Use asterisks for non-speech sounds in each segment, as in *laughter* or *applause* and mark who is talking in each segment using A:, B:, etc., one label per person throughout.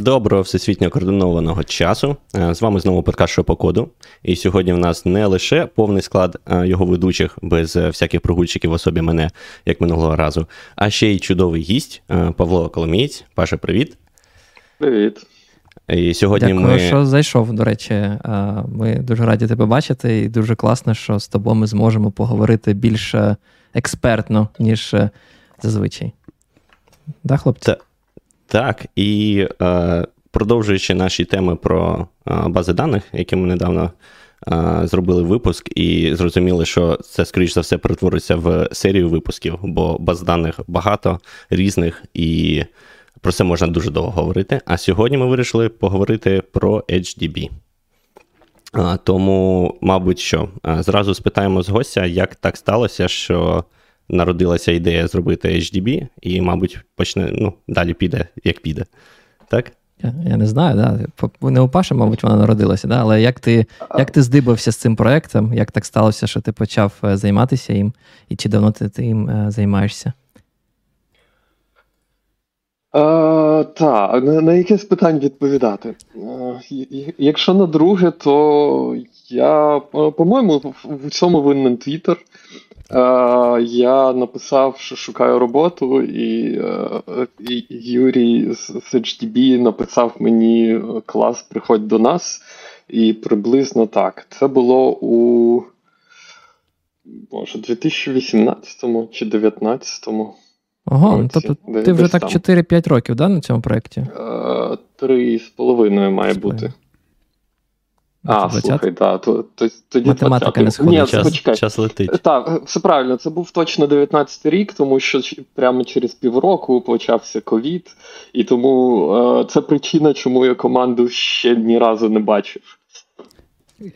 A: Доброго всесвітньо координованого часу. Е, з вами знову подкаст «Що по коду. І сьогодні в нас не лише повний склад е, його ведучих без е, всяких прогульчиків в особі мене, як минулого разу, а ще й чудовий гість Павло Коломієць. Паша, привіт.
B: Привіт.
C: І сьогодні Дякую, ми... що зайшов, до речі. Ми дуже раді тебе бачити, і дуже класно, що з тобою ми зможемо поговорити більш експертно, ніж зазвичай. Да, хлопці?
A: Та, так, і е, продовжуючи наші теми про е, бази даних, які ми недавно е, зробили випуск, і зрозуміли, що це, скоріш за все, перетвориться в серію випусків, бо баз даних багато різних, і про це можна дуже довго говорити. А сьогодні ми вирішили поговорити про HDB. Тому, мабуть, що зразу спитаємо з гостя, як так сталося, що народилася ідея зробити HDB, і, мабуть, почне, ну, далі піде, як піде. Так?
C: Я я не знаю, да. не у Паші, мабуть, вона народилася, да? але як ти як ти здибався з цим проєктом, як так сталося, що ти почав е, займатися їм, і чи давно ти, ти їм е, займаєшся?
B: Так, на, на якесь питання відповідати. Е, якщо на друге, то я, по-моєму, в цьому винен Твіттер. Я написав, що шукаю роботу, і, е, і Юрій з HDB написав мені клас, приходь до нас. І приблизно так. Це було у може, 2018 чи 2019.
C: Ага, ну, тобто ти вже так 4-5 років да, на цьому проєкті?
B: Е, три з половиною має бути. А, 20? слухай, так, то, то, тоді
C: Математика не сходить.
A: Ні, час, почекай. час летить.
B: Так, все правильно, це був точно 19-й рік, тому що прямо через півроку почався ковід, і тому е, це причина, чому я команду ще ні разу не бачив.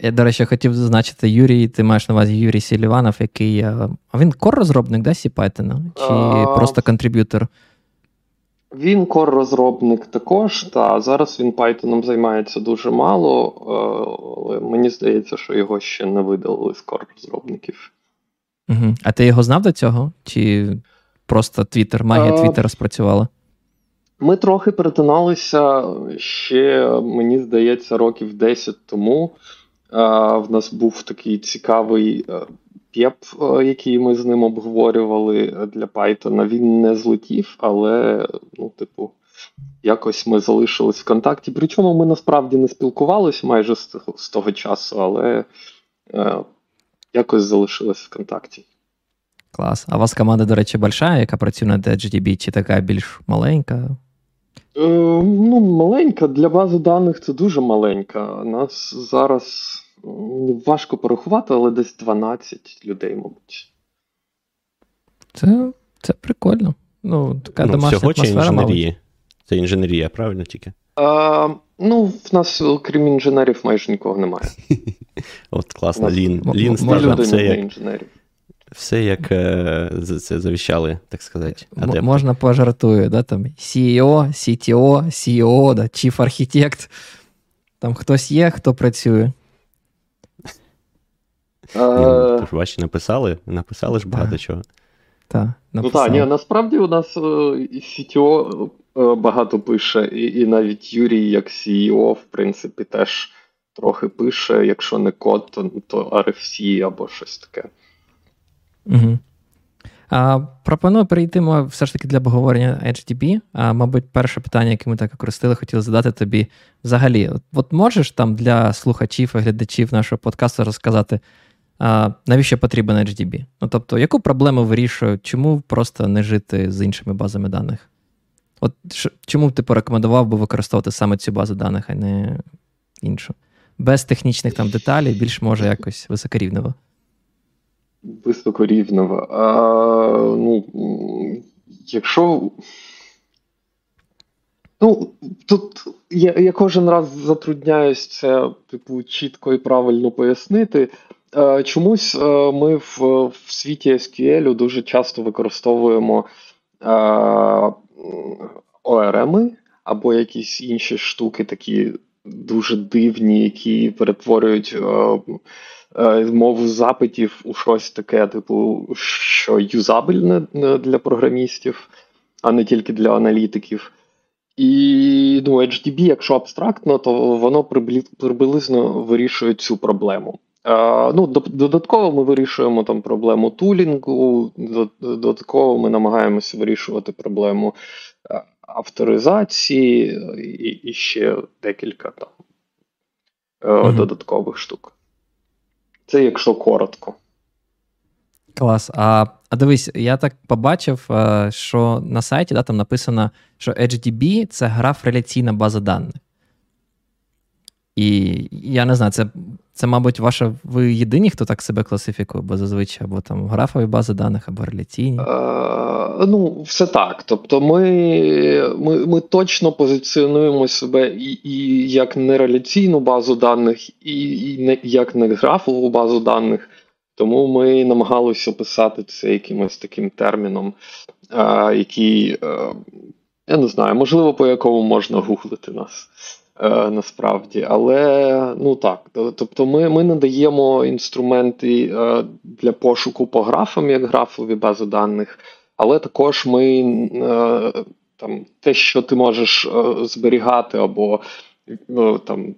C: Я, до речі, хотів зазначити, Юрій, ти маєш на увазі Юрій Селіванов, який. А він core-розробник, да, CPython? Чи а... просто контриб'ютор?
B: Він core-розробник також, та зараз він Python займається дуже мало, е, але мені здається, що його ще не видалили з кор-розробників.
C: Угу. А ти його знав до цього? Чи просто Твіттер, магія Твіттера спрацювала?
B: Ми трохи перетиналися ще, мені здається, років 10 тому. В нас був такий цікавий е, П'єп, е, який ми з ним обговорювали для Python, він не злетів, але, ну, типу, якось ми залишились в контакті. Причому ми насправді не спілкувалися майже з того, з того часу, але е, якось залишились в контакті.
C: Клас. А у вас команда, до речі, большая, яка працює над HDB, чи така більш маленька?
B: Е, Ну, маленька. Для бази даних це дуже маленька. Нас зараз. Важко порахувати, але десь 12 людей, мабуть.
C: Це це прикольно. Ну, така ну, домашня всього атмосфера, чи інженерія? Мабуть.
A: Це інженерія, правильно тільки?
B: А, Ну, в нас, крім інженерів, майже нікого немає. *laughs*
A: От класно, Лін. Лін все як... інженерів. Все як е, це завіщали, так сказати.
C: Адепти. Можна пожартую, да, там CEO, CTO, CEO, да, Chief Architect. Там хтось є, хто працює.
A: Ні, ну, Ваші написали, написали ж багато чого.
C: Так,
B: Ну так, ні, насправді у нас CTO е, е, багато пише, і і навіть Юрій, як CEO, в принципі, теж трохи пише, якщо не код, то то RFC або щось таке.
C: Угу. А, Пропоную перейти все ж таки для обговорення HDB. А, Мабуть, перше питання, яке ми так окористили, хотіли задати тобі взагалі. От, от можеш там для слухачів і глядачів нашого подкасту розказати, а, Навіщо потрібен HDB? Ну, тобто, яку проблему вирішують, чому просто не жити з іншими базами даних? От Чому б ти порекомендував би використовувати саме цю базу даних, а не іншу? Без технічних там деталей, більш може якось високорівнево.
B: Високорівнево. А, ну, Якщо. Ну, тут я я кожен раз затрудняюсь це, типу, чітко і правильно пояснити. Е, чомусь е, ми в в світі SQL дуже часто використовуємо ORM або якісь інші штуки, такі дуже дивні, які перетворюють е, мову запитів у щось таке, типу, що юзабельне для програмістів, а не тільки для аналітиків. І ну, HDB, якщо абстрактно, то воно приблизно вирішує цю проблему. Ну, Додатково ми вирішуємо там проблему тулінгу, додатково ми намагаємося вирішувати проблему авторизації і, і ще декілька там mm додаткових штук. Це якщо коротко.
C: Клас. А а дивись, я так побачив, що на сайті да, там написано, що HDB це граф реляційна база даних. І я не знаю, це, це, мабуть, ваша ви єдині, хто так себе класифікує, бо зазвичай або там графові бази даних, або реляційні. Е,
B: Ну, все так. Тобто, ми ми, ми точно позиціонуємо себе і і як нереляційну базу даних, і і не, як не графову базу даних. Тому ми намагалися описати це якимось таким терміном, е, який, е, я не знаю, можливо, по якому можна гуглити нас. Е, насправді, але ну так, тобто ми ми надаємо інструменти е, для пошуку по графам, як графові бази даних, але також ми е, там те, що ти можеш зберігати, або ну, там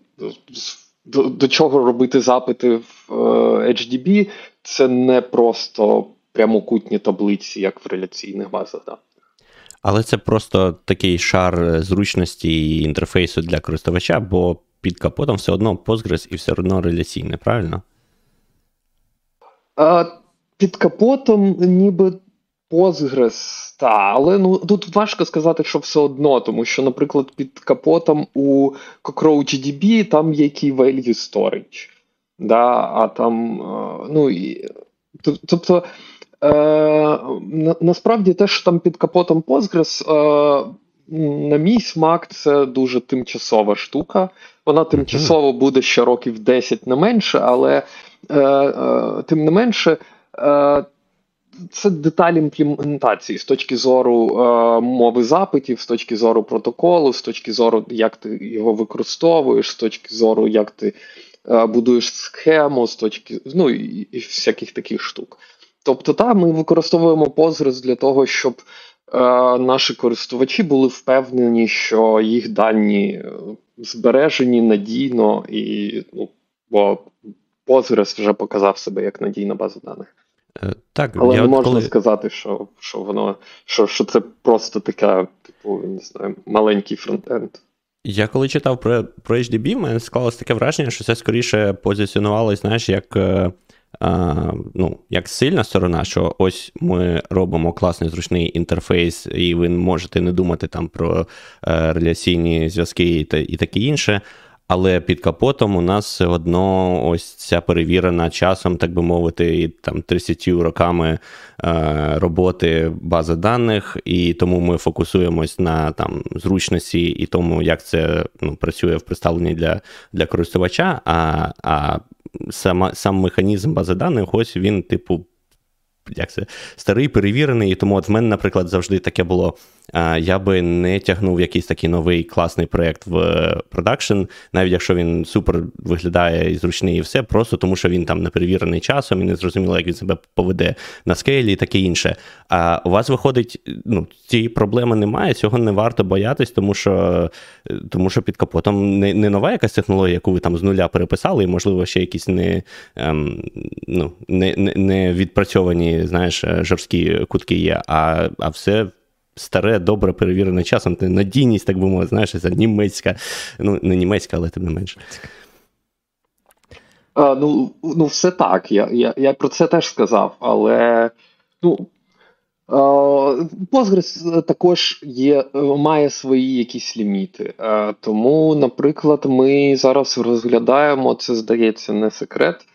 B: до, до чого робити запити в HDB, це не просто прямокутні таблиці, як в реляційних базах даних.
A: Але це просто такий шар зручності і інтерфейсу для користувача, бо під капотом все одно Postgres і все одно реляційне, правильно?
B: А, Під капотом ніби Postgres, та, але ну тут важко сказати, що все одно, тому що, наприклад, під капотом у CockroachDB там є key value storage. Да, А там, ну, і, тобто. Е, Насправді те, що там під капотом Postgres, е, на мій смак, це дуже тимчасова штука. Вона тимчасово буде ще років 10 не менше, але е, е, тим не менше. Е, це деталь імплементації з точки зору е, мови запитів, з точки зору протоколу, з точки зору, як ти його використовуєш, з точки зору, як ти е, будуєш схему, з точки ну і, і всяких таких штук. Тобто, так, ми використовуємо Postgres для того, щоб е, наші користувачі були впевнені, що їх дані е, збережені надійно, і ну, бо Postgres вже показав себе як надійна база даних.
A: Е, так,
B: Але я не можна коли... сказати, що що воно що, що це просто така, типу, не знаю, маленький фронтенд.
A: Я коли читав про про HDB, в мене склалось таке враження, що це скоріше позиціонувалось, знаєш, як е, ну, як сильна сторона, що ось ми робимо класний зручний інтерфейс, і ви можете не думати там про е, реляційні зв'язки і, і таке інше. Але під капотом у нас все одно ось ця перевірена часом, так би мовити, і там 30 роками е, роботи бази даних, і тому ми фокусуємось на там зручності і тому, як це ну, працює в представленні для для користувача. А а сама, сам механізм бази даних, ось він, типу, як це, старий, перевірений. І тому от в мене, наприклад, завжди таке було я би не тягнув якийсь такий новий класний проєкт в продакшн, навіть якщо він супер виглядає і зручний, і все, просто тому що він там не перевірений часом і не зрозуміло, як він себе поведе на скейлі і таке інше. А у вас виходить, ну, цієї проблеми немає, цього не варто боятись, тому що тому що під капотом не не нова якась технологія, яку ви там з нуля переписали, і, можливо, ще якісь не ем, ну, не, не, не відпрацьовані знаєш, жорсткі кутки є, а, а все старе, добре перевірене часом, надійність, так би мовити, знаєш, це німецька, ну, не німецька, але тим не менше.
B: А, Ну, ну, все так. Я я, я про це теж сказав, але ну, Postgres також є, має свої якісь ліміти. Тому, наприклад, ми зараз розглядаємо, це здається, не секрет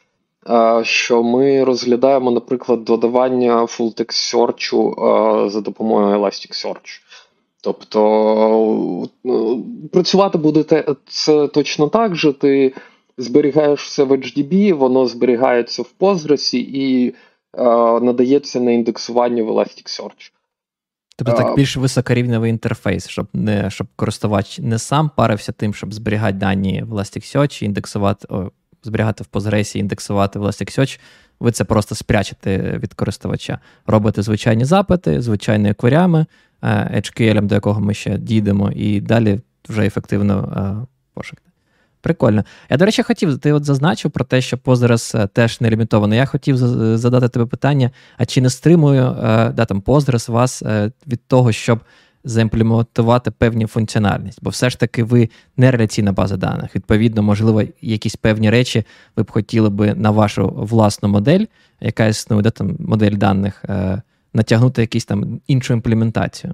B: що ми розглядаємо, наприклад, додавання full-text search за допомогою Elasticsearch. Тобто ну, працювати буде це точно так же. Ти зберігаєш все в HDB, воно зберігається в Postgres і надається на індексування в Elasticsearch.
C: Тобто так більш високорівневий інтерфейс, щоб не щоб користувач не сам парився тим, щоб зберігати дані в Elasticsearch, і індексувати, зберігати в Postgres, індексувати в Elasticsearch, ви це просто спрячете від користувача. Робите звичайні запити, звичайними кварями, HQL, до якого ми ще дійдемо, і далі вже ефективно пошук. Прикольно. Я, до речі, хотів, ти от зазначив про те, що Postgres теж не лімітований. Я хотів задати тебе питання: а чи не стримує да, там, Postgres вас від того, щоб заімплементувати певні функціональність, бо все ж таки ви не реляційна база даних. Відповідно, можливо, якісь певні речі ви б хотіли би на вашу власну модель, яка існує, де там модель даних, е, натягнути якусь там іншу імплементацію.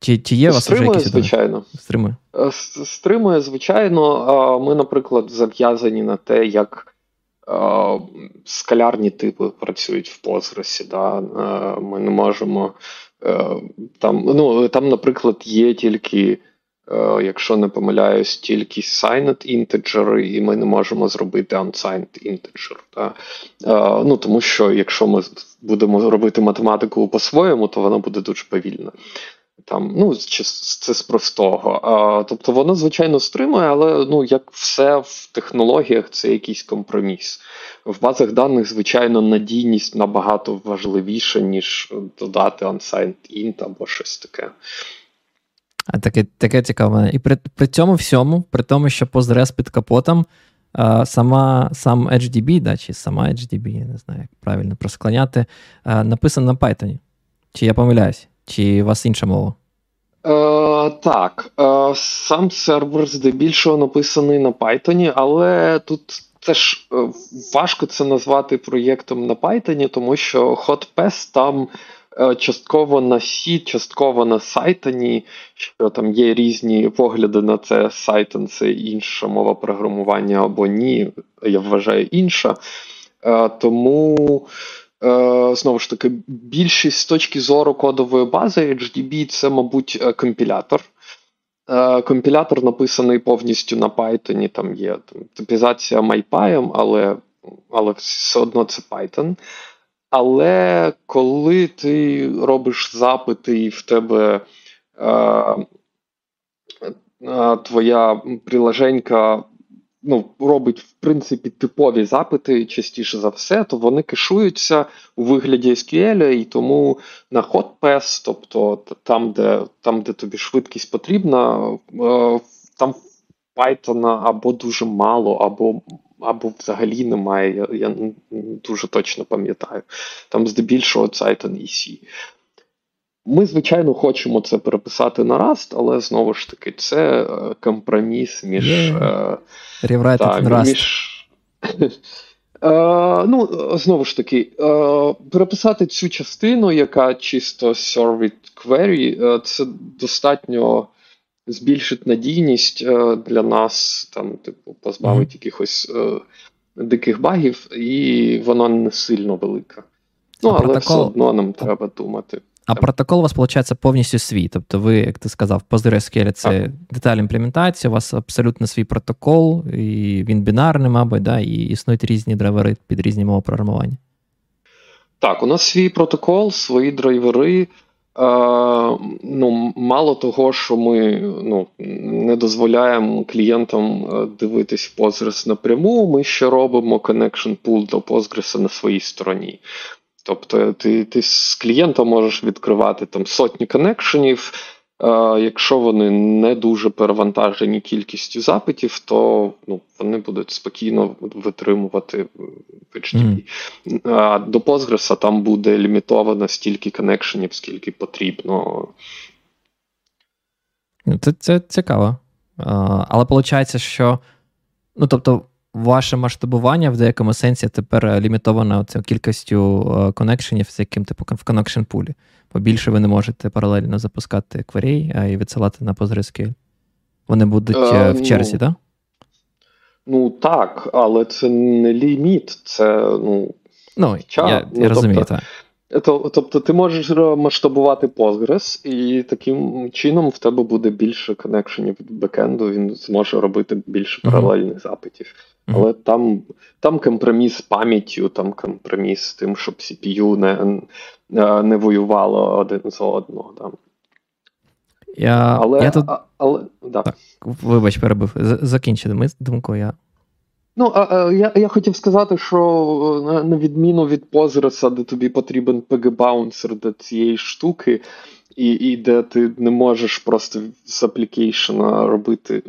C: Чи чи є у вас вже якісь
B: звичайно.
C: Стримує?
B: Е, стримує, звичайно. Ми, наприклад, зав'язані на те, як. Скалярні типи працюють в Postgres, да? Е, Ми не можемо Е, там, ну, там, наприклад, є тільки, е, якщо не помиляюсь, тільки signed integer, і ми не можемо зробити unsigned integer. Да? Е, ну, Тому що якщо ми будемо робити математику по-своєму, то вона буде дуже повільна. Там, ну, Це з простого. А, Тобто воно, звичайно, стримує, але ну, як все в технологіях, це якийсь компроміс. В базах даних, звичайно, надійність набагато важливіша, ніж додати unsigned int або щось таке.
C: А Таке таке цікаве. І при при цьому всьому, при тому, що Postgres під капотом, а, сама, сам HDB, да, чи сама HDB, я не знаю, як правильно просклоняти, а, написано на Python. Чи я помиляюсь? Чи у вас інша мова?
B: Е, Так. Е, Сам сервер здебільшого написаний на Python, але тут теж е, важко це назвати проєктом на Python, тому що HotPass там е, частково на C, частково на Python, що там є різні погляди на це. Python це інша мова програмування або ні. Я вважаю інша. Е, тому. Е, знову ж таки, більшість з точки зору кодової бази HDB це, мабуть, е, компілятор. Е, компілятор написаний повністю на Python, там є там, типізація MyPy, але але все одно це Python. Але коли ти робиш запити, і в тебе е, е, твоя приложенька ну, робить в принципі типові запити частіше за все, то вони кешуються у вигляді SQL, і тому на HotPass, тобто там, де там, де тобі швидкість потрібна, е, там Python або дуже мало, або або взагалі немає. Я я дуже точно пам'ятаю. Там здебільшого Python і C. Ми, звичайно, хочемо це переписати на Rust, але знову ж таки, це е, компроміс між. Yeah.
C: Rewrite так, Rust. між.
B: Uh, *laughs* ну, знову ж таки, uh, переписати цю частину, яка чисто served query, uh, це достатньо збільшить надійність для нас, там, типу, позбавить mm-hmm. якихось диких багів, і воно не сильно велика. Ну, а але протокол... все одно нам треба думати.
C: А протокол у вас, виходить, повністю свій. Тобто, ви, як ти сказав, PostgreSQL це деталь імплементації, у вас абсолютно свій протокол, і він бінарний, мабуть, да, і існують різні драйвери під різні мови програмування.
B: Так, у нас свій протокол, свої драйвери. Е, ну, Мало того, що ми ну, не дозволяємо клієнтам е, дивитись Postgres напряму, ми ще робимо connection pool до Postgres на своїй стороні. Тобто ти ти з клієнта можеш відкривати там сотні коннекшенів. Е, якщо вони не дуже перевантажені кількістю запитів, то ну, вони будуть спокійно витримувати HTTP. Mm. А до Postgres там буде лімітовано стільки коннекшенів, скільки потрібно.
C: Ну, це це цікаво. А, Але виходить, що. Ну, тобто, ваше масштабування в деякому сенсі тепер лімітовано кількістю е, коннекшенів, з яким типу в connection пулі. Побільше ви не можете паралельно запускати квері і відсилати на PostgreSQL. Вони будуть е, в ну, черзі, так?
B: Ну так, але це не ліміт, це ну.
C: Ну, ча, я, ну, розумію, тобто, так.
B: Тобто ти можеш масштабувати Postgres, і таким чином в тебе буде більше коннекшенів від бекенду, він зможе робити більше паралельних uh-huh. запитів. Але там там компроміс з пам'яттю, там компроміс з тим, щоб CPU не не воювало один за одного. Да.
C: Я,
B: але,
C: я тут...
B: а, але, да.
C: так, Вибач, перебив. Закінчити ми думку, я.
B: Ну, а, а, я я хотів сказати, що на, на відміну від Postgres а, де тобі потрібен PgBouncer до цієї штуки, і і де ти не можеш просто з application а робити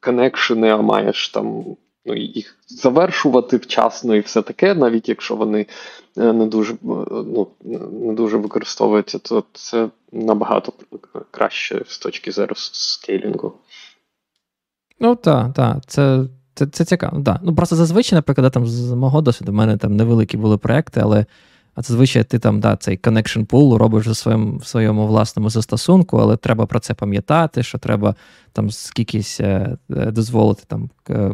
B: connection и, а маєш там ну, їх завершувати вчасно і все таке, навіть якщо вони е, не дуже ну, не дуже використовуються, то це набагато краще з точки зору скейлінгу.
C: Ну так, так. Це це, це цікаво. Да. Ну, Просто зазвичай, наприклад, там з мого досвіду, в мене там невеликі були проекти, але а зазвичай ти там да, цей connection pool робиш в своєму в своєму власному застосунку, але треба про це пам'ятати, що треба там скількись е, е, дозволити там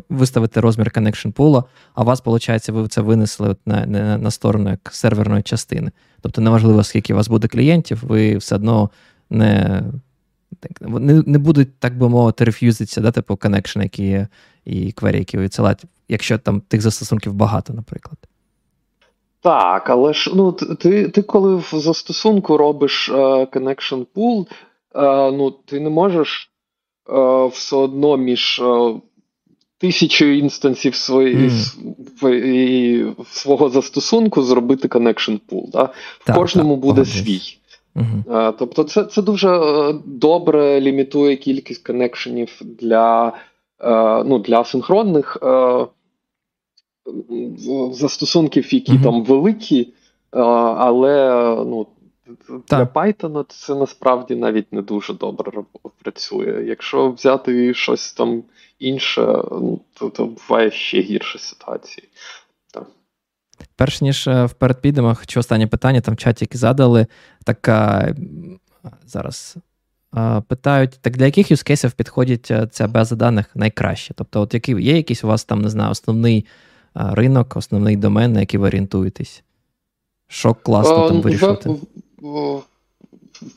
C: виставити розмір connection pool, а вас, виходить, ви це винесли на, на, сторону як серверної частини. Тобто, неважливо, скільки у вас буде клієнтів, ви все одно не не, не будуть, так би мовити, реф'юзитися, да, типу connection, які є, і квері, які відсилають, якщо там тих застосунків багато, наприклад.
B: Так, але ж ну ти ти коли в застосунку робиш uh, connection pool, uh, ну ти не можеш uh, все одно між тисячою інстансів свої, mm. свого застосунку зробити connection pool. Да? В так, кожному так, буде погодись. свій. Uh-huh. Тобто, це це дуже е, добре лімітує кількість коннекшенів для е, ну, для синхронних е, застосунків, які uh-huh. там великі, але ну, для Python це насправді навіть не дуже добре працює. Якщо взяти щось там інше, ну, то, то буває ще гірше ситуації.
C: Перш ніж е, вперед підемо, хочу останнє питання, там в чаті які задали. Так зараз питають, так для яких юзкейсів підходить е, ця база даних найкраще? Тобто, от які є якийсь у вас там, не знаю, основний ринок, основний домен, на який ви орієнтуєтесь? Що класно там вирішувати?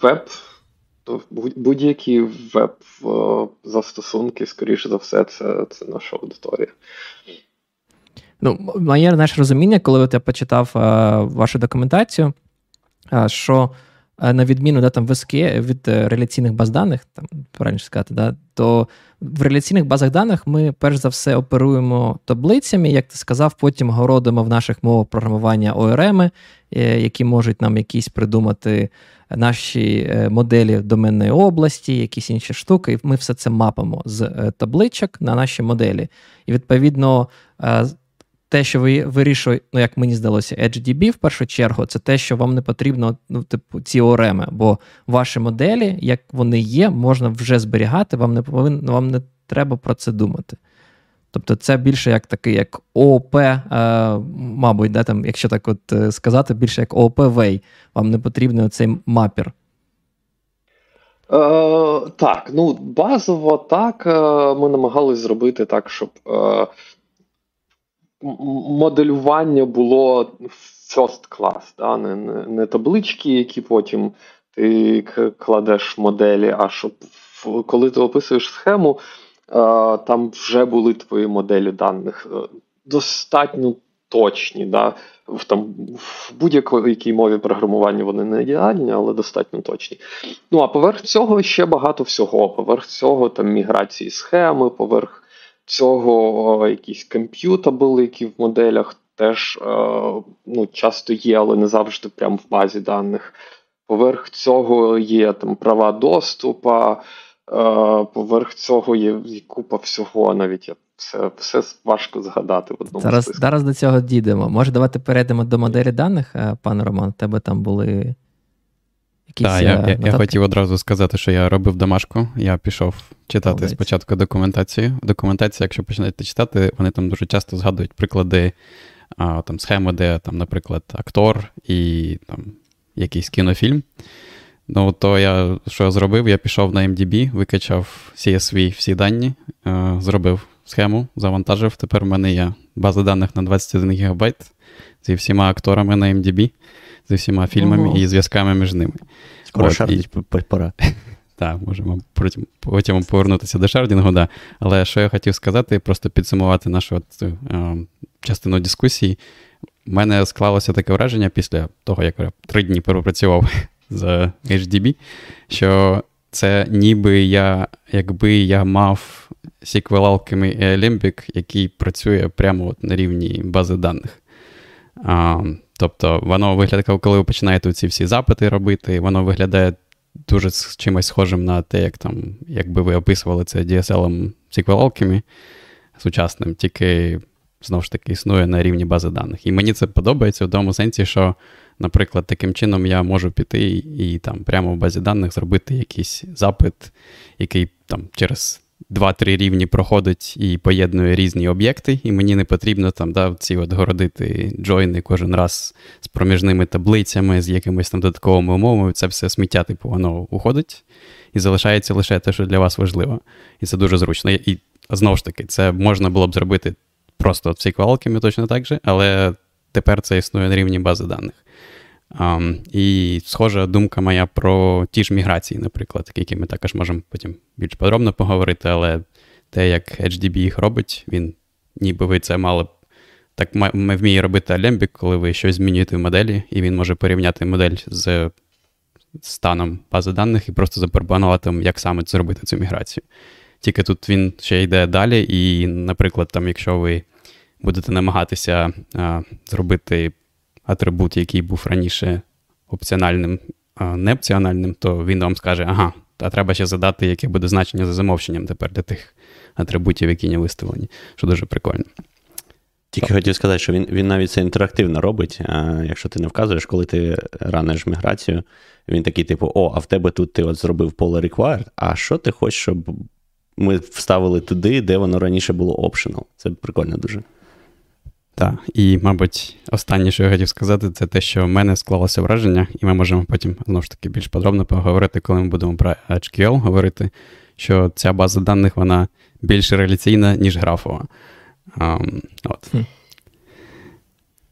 B: Веб. то Будь-які веб-застосунки, скоріше за все, це це наша аудиторія.
C: Ну, Моє наше розуміння, коли от я почитав а, вашу документацію, а, що на відміну да, там, виски від е, реляційних баз даних, там, правильно сказати, да, то в реляційних базах даних ми перш за все оперуємо таблицями, як ти сказав, потім городимо в наших мовах програмування ОРМ, е, які можуть нам якісь придумати наші е, моделі доменної області, якісь інші штуки, і ми все це мапимо з табличок на наші моделі. І відповідно те, що ви вирішуєте, ну як мені здалося, EdgeDB в першу чергу, це те, що вам не потрібно, ну, типу, ці ореми, бо ваші моделі, як вони є, можна вже зберігати, вам не повинно, вам не треба про це думати. Тобто це більше як такий, як ООП, е, мабуть, да, там, якщо так от е, сказати, більше як ООП Вей. Вам не потрібен цей мапір.
B: Е, Так, ну базово так. Е, ми намагалися зробити так, щоб е, моделювання було first class, да? не, не, не таблички, які потім ти кладеш моделі, а щоб коли ти описуєш схему, там вже були твої моделі даних е, достатньо точні. Да? В там, в будь-якій мові програмування вони не ідеальні, але достатньо точні. Ну а поверх цього ще багато всього. Поверх цього там міграції схеми, поверх цього якісь комп'ютабли, які в моделях теж е, ну, часто є, але не завжди прямо в базі даних. Поверх цього є там права доступу, е, поверх цього є купа всього, навіть все все важко згадати в одному
C: зараз.
B: списку.
C: Зараз до цього дійдемо. Може, давайте перейдемо до моделі даних, е, пане Роман, У тебе там були
D: якісь. Так, я, я, я хотів одразу сказати, що я робив домашку. Я пішов читати Молодець. спочатку документацію. Документація, якщо починаєте читати, вони там дуже часто згадують приклади а, там, схеми, де, там, наприклад, актор і там, якийсь кінофільм. Ну, то я що я зробив? Я пішов на MDB, викачав CSV всі дані, е, зробив схему, завантажив. Тепер в мене є база даних на 21 ГБ зі всіма акторами на MDB зі всіма фільмами Ого. і зв'язками між ними.
A: Скоро шардить пора. *laughs*
D: Так, можемо потім, потім повернутися до шардінгу, да. Але що я хотів сказати, просто підсумувати нашу от, е, частину дискусії. У мене склалося таке враження після того, як я три дні перепрацював *laughs* з HDB, що це ніби я, якби я мав SQL Alchemy і Alembic, який працює прямо от на рівні бази даних. Тобто, воно виглядає, коли ви починаєте ці всі запити робити, воно виглядає дуже з чимось схожим на те, як там, якби ви описували це DSL SQL Alchemy сучасним, тільки знову ж таки існує на рівні бази даних. І мені це подобається в тому сенсі, що, наприклад, таким чином я можу піти і там прямо в базі даних зробити якийсь запит, який там через 2-3 рівні проходить і поєднує різні об'єкти, і мені не потрібно там да, ці от городити джойни кожен раз з проміжними таблицями, з якимись там додатковими умовами. Це все сміття, типу, воно уходить, і залишається лише те, що для вас важливо. І це дуже зручно. І знову ж таки, це можна було б зробити просто в SQL точно так же, але тепер це існує на рівні бази даних. Um, і схожа думка моя про ті ж міграції, наприклад, які ми також можемо потім більш подробно поговорити, але те, як HDB їх робить, він ніби ви це мали б. Так ми вміє робити Alembic, коли ви щось змінюєте в моделі, і він може порівняти модель з станом бази даних і просто запропонувати, як саме це робити цю міграцію. Тільки тут він ще йде далі, і, наприклад, там, якщо ви будете намагатися а, зробити атрибут, який був раніше опціональним, а не опціональним, то він вам скаже, ага, а треба ще задати, яке буде значення за замовченням тепер для тих атрибутів, які не виставлені, що дуже прикольно.
A: Тільки хотів сказати, що він він навіть це інтерактивно робить. А Якщо ти не вказуєш, коли ти раниш міграцію, він такий, типу, о, а в тебе тут ти от зробив поле required, а що ти хочеш, щоб ми вставили туди, де воно раніше було optional? Це прикольно дуже.
D: Так, і, мабуть, останнє, що я хотів сказати, це те, що в мене склалося враження, і ми можемо потім знову ж таки більш подробно поговорити, коли ми будемо про HQL говорити, що ця база даних вона більш реляційна, ніж графова. Um, от.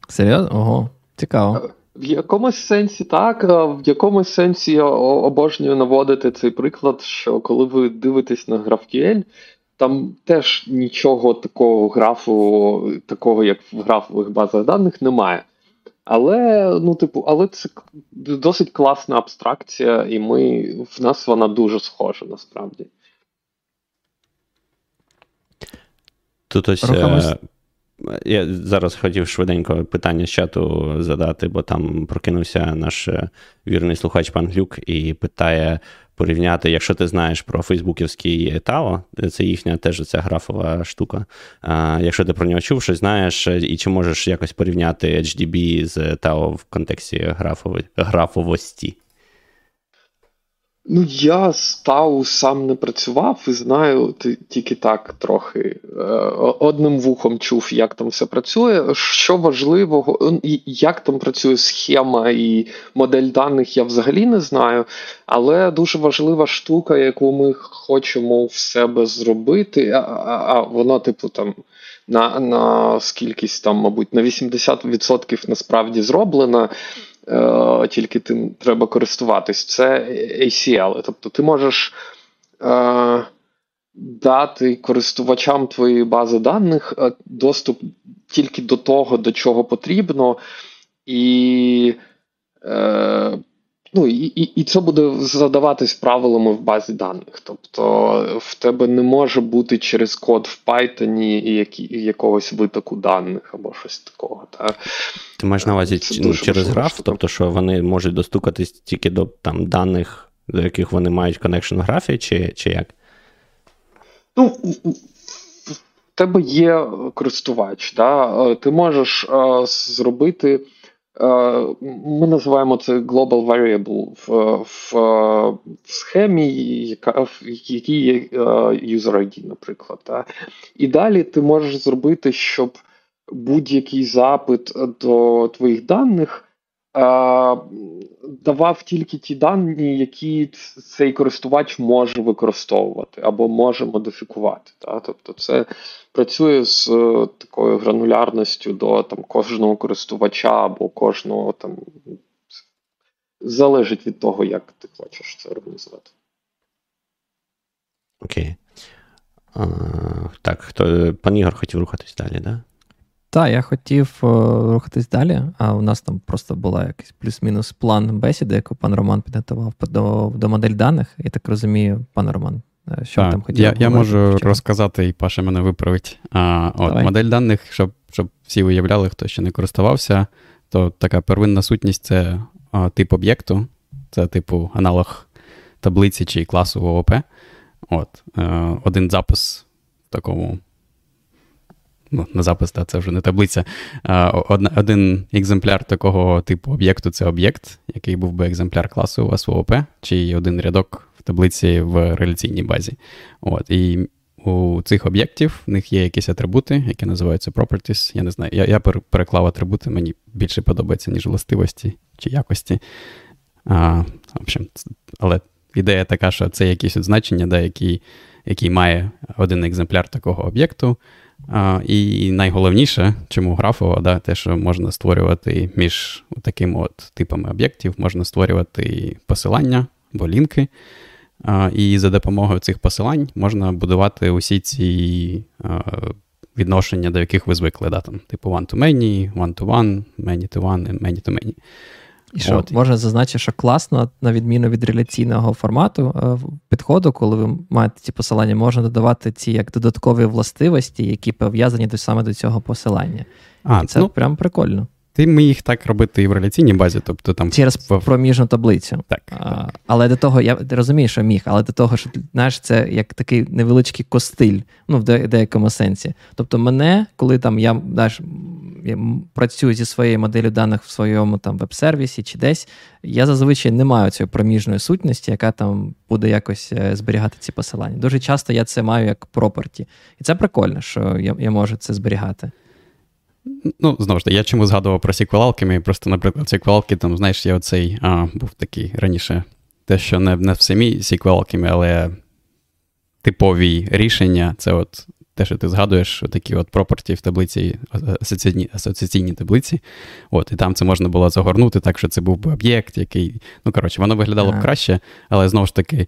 C: Серйозно? Ого, цікаво.
B: В якомусь сенсі так, в якомусь сенсі я обожнюю наводити цей приклад, що коли ви дивитесь на GraphQL, там теж нічого такого графу, такого, як в графових базах даних, немає. Але ну, типу, але це досить класна абстракція, і ми, в нас вона дуже схожа насправді.
A: Тут ось я зараз хотів швиденько питання з чату задати, бо там прокинувся наш е, вірний слухач пан Глюк і питає порівняти, якщо ти знаєш про фейсбуківський ТАО, це їхня теж ця графова штука. А, Якщо ти про нього чув, щось знаєш, і чи можеш якось порівняти HDB з ТАО в контексті графовості?
B: Ну, я з Тау сам не працював і знаю тільки так трохи е, одним вухом чув, як там все працює. Що важливого, як там працює схема і модель даних, я взагалі не знаю. Але дуже важлива штука, яку ми хочемо в себе зробити, а, а вона, типу, там. На на скількись там, мабуть, на 80% насправді зроблена. Е, тільки тим треба користуватись. Це ACL. Тобто ти можеш е, дати користувачам твоєї бази даних е, доступ тільки до того, до чого потрібно, і Ну, і і, і це буде задаватись правилами в базі даних. Тобто в тебе не може бути через код в Python які, якогось витоку даних або щось такого. Та?
A: Ти маєш на увазі ну, через граф, тобто, що вони можуть достукатись тільки до там, даних, до яких вони мають connection в графі, чи, чи як?
B: Ну, в тебе є користувач, да? ти можеш а, зробити. Е, ми називаємо це global variable в в, в схемі, яка, в якій є е, user ID, наприклад. Та. І далі ти можеш зробити, щоб будь-який запит до твоїх даних давав тільки ті дані, які цей користувач може використовувати або може модифікувати. Так? Тобто це працює з е, такою гранулярністю до там, кожного користувача або кожного там. Залежить від того, як ти хочеш це організувати.
A: Окей. А, Так, хто пан Ігор хотів рухатись далі? Да?
C: Так, я хотів е, рухатись далі, а у нас там просто була якийсь плюс-мінус план бесіди, яку пан Роман підготував до до модель даних. Я так розумію, пан Роман, Що а, там хотів
D: Я я можу розказати, і Паша мене виправить. А, от, Модель даних, щоб щоб всі уявляли, хто ще не користувався, то така первинна сутність це а, тип об'єкту, це типу аналог таблиці чи класу ООП. От, е, Один запис в такому. Ну, на запис, так, це вже не таблиця. Од, один екземпляр такого типу об'єкту це об'єкт, який був би екземпляр класу у вас в ООП, чи один рядок в таблиці в реляційній базі. От, І у цих об'єктів в них є якісь атрибути, які називаються properties. Я не знаю, я я переклав атрибути, мені більше подобається, ніж властивості чи якості. А, в общем, Але ідея така, що це якісь значення, да, які, який має один екземпляр такого об'єкту. І найголовніше, чому графово, да, те, що можна створювати між такими от типами об'єктів, можна створювати посилання або лінки. І за допомогою цих посилань можна будувати усі ці відношення, до яких ви звикли. Да, там, Типу one-to-many, one-to-one, many-to-one, many-to-many.
C: І що От. можна зазначити, що класно, на відміну від реляційного формату е, підходу, коли ви маєте ці посилання, можна додавати ці як додаткові властивості, які пов'язані до саме до цього посилання. А, і це ну, прям прикольно.
D: Ти міг так робити і в реляційній базі, тобто там
C: через проміжну таблицю.
D: Так, а,
C: так. Але до того, я розумію, що міг, але до того, що знаєш, це як такий невеличкий костиль, ну в деякому сенсі. Тобто, мене, коли там я знаєш, працюю зі своєю моделлю даних в своєму там веб-сервісі чи десь, я зазвичай не маю цієї проміжної сутності, яка там буде якось е, зберігати ці посилання. Дуже часто я це маю як проперті. І це прикольно, що я, я можу це зберігати.
D: Ну, знову ж таки, я чому згадував про сіквелалки, просто, наприклад, сіквелалки, там, знаєш, я оцей а, був такий раніше, те, що не не в самій сіквелалками, але типові рішення це от те, що ти згадуєш, такі от пропорті в таблиці, асоційні, асоційні таблиці. От, І там це можна було загорнути, так що це був би об'єкт, який. Ну, коротше, воно виглядало б краще, але знову ж таки.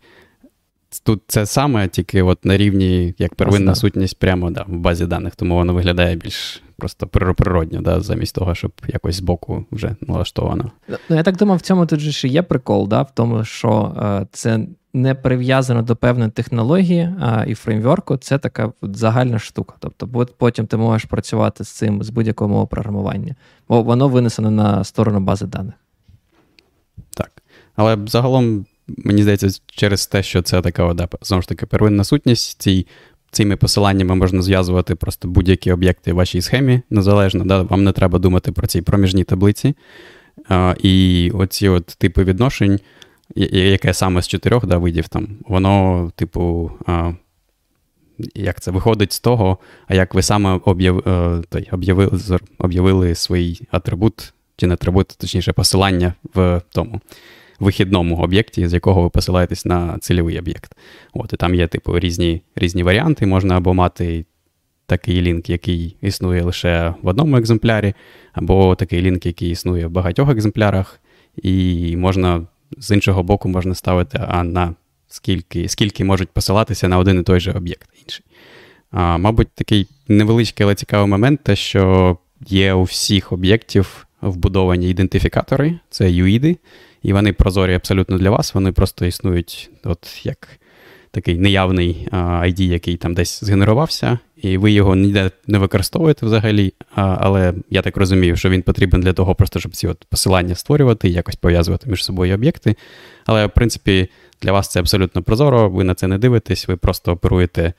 D: Тут це саме тільки от на рівні як первинна сутність прямо да, в базі даних, тому воно виглядає більш просто природньо, да, замість того, щоб якось збоку вже налаштовано.
C: Ну, я так думав, в цьому тут же ще є прикол, да, в тому, що е, це не прив'язано до певної технології а, і фреймворку, це така загальна штука. Тобто, потім ти можеш працювати з цим з будь-якого мову програмування, бо воно винесено на сторону бази даних.
D: Так. Але загалом, мені здається, через те, що це така да, знову ж таки первинна сутність, цій, цими посиланнями можна зв'язувати просто будь-які об'єкти в вашій схемі незалежно. Да? Вам не треба думати про ці проміжні таблиці. А, І оці от типи відношень яке саме з чотирьох да, видів, там, воно, типу, а, як це виходить з того, а як ви саме е, об'явили свій атрибут, чи не атрибут, точніше, посилання в тому вихідному об'єкті, з якого ви посилаєтесь на цільовий об'єкт. От, І там є, типу, різні різні варіанти. Можна або мати такий лінк, який існує лише в одному екземплярі, або такий лінк, який існує в багатьох екземплярах, і можна з іншого боку, можна ставити а на скільки скільки можуть посилатися на один і той же об'єкт інший. А, Мабуть, такий невеличкий, але цікавий момент, те, що є у всіх об'єктів вбудовані ідентифікатори, це юїди, і вони прозорі абсолютно для вас, вони просто існують от як такий неявний ID, який там десь згенерувався, і ви його ніде не використовуєте взагалі. Але я так розумію, що він потрібен для того, просто щоб ці от посилання створювати і якось пов'язувати між собою об'єкти. Але, в принципі, для вас це абсолютно прозоро, ви на це не дивитесь, ви просто оперуєте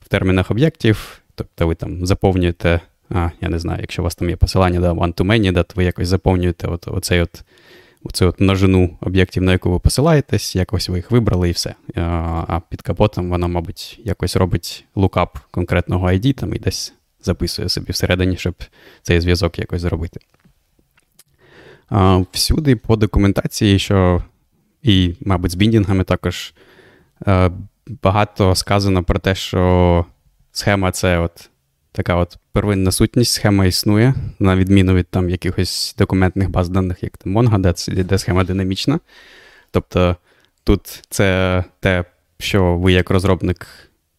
D: в термінах об'єктів, тобто ви там заповнюєте. А, я не знаю, якщо у вас там є посилання да, one-to-many, да, то ви якось заповнюєте от, оцей от оцю от множину об'єктів, на яку ви посилаєтесь, якось ви їх вибрали і все. А під капотом вона, мабуть, якось робить лукап конкретного ID там і десь записує собі всередині, щоб цей зв'язок якось зробити. Всюди по документації, що і, мабуть, з біндінгами також багато сказано про те, що схема це от така от первинна сутність, схема існує, на відміну від там якихось документних баз даних, як там Mongo, де, де схема динамічна. Тобто тут це те, що ви як розробник,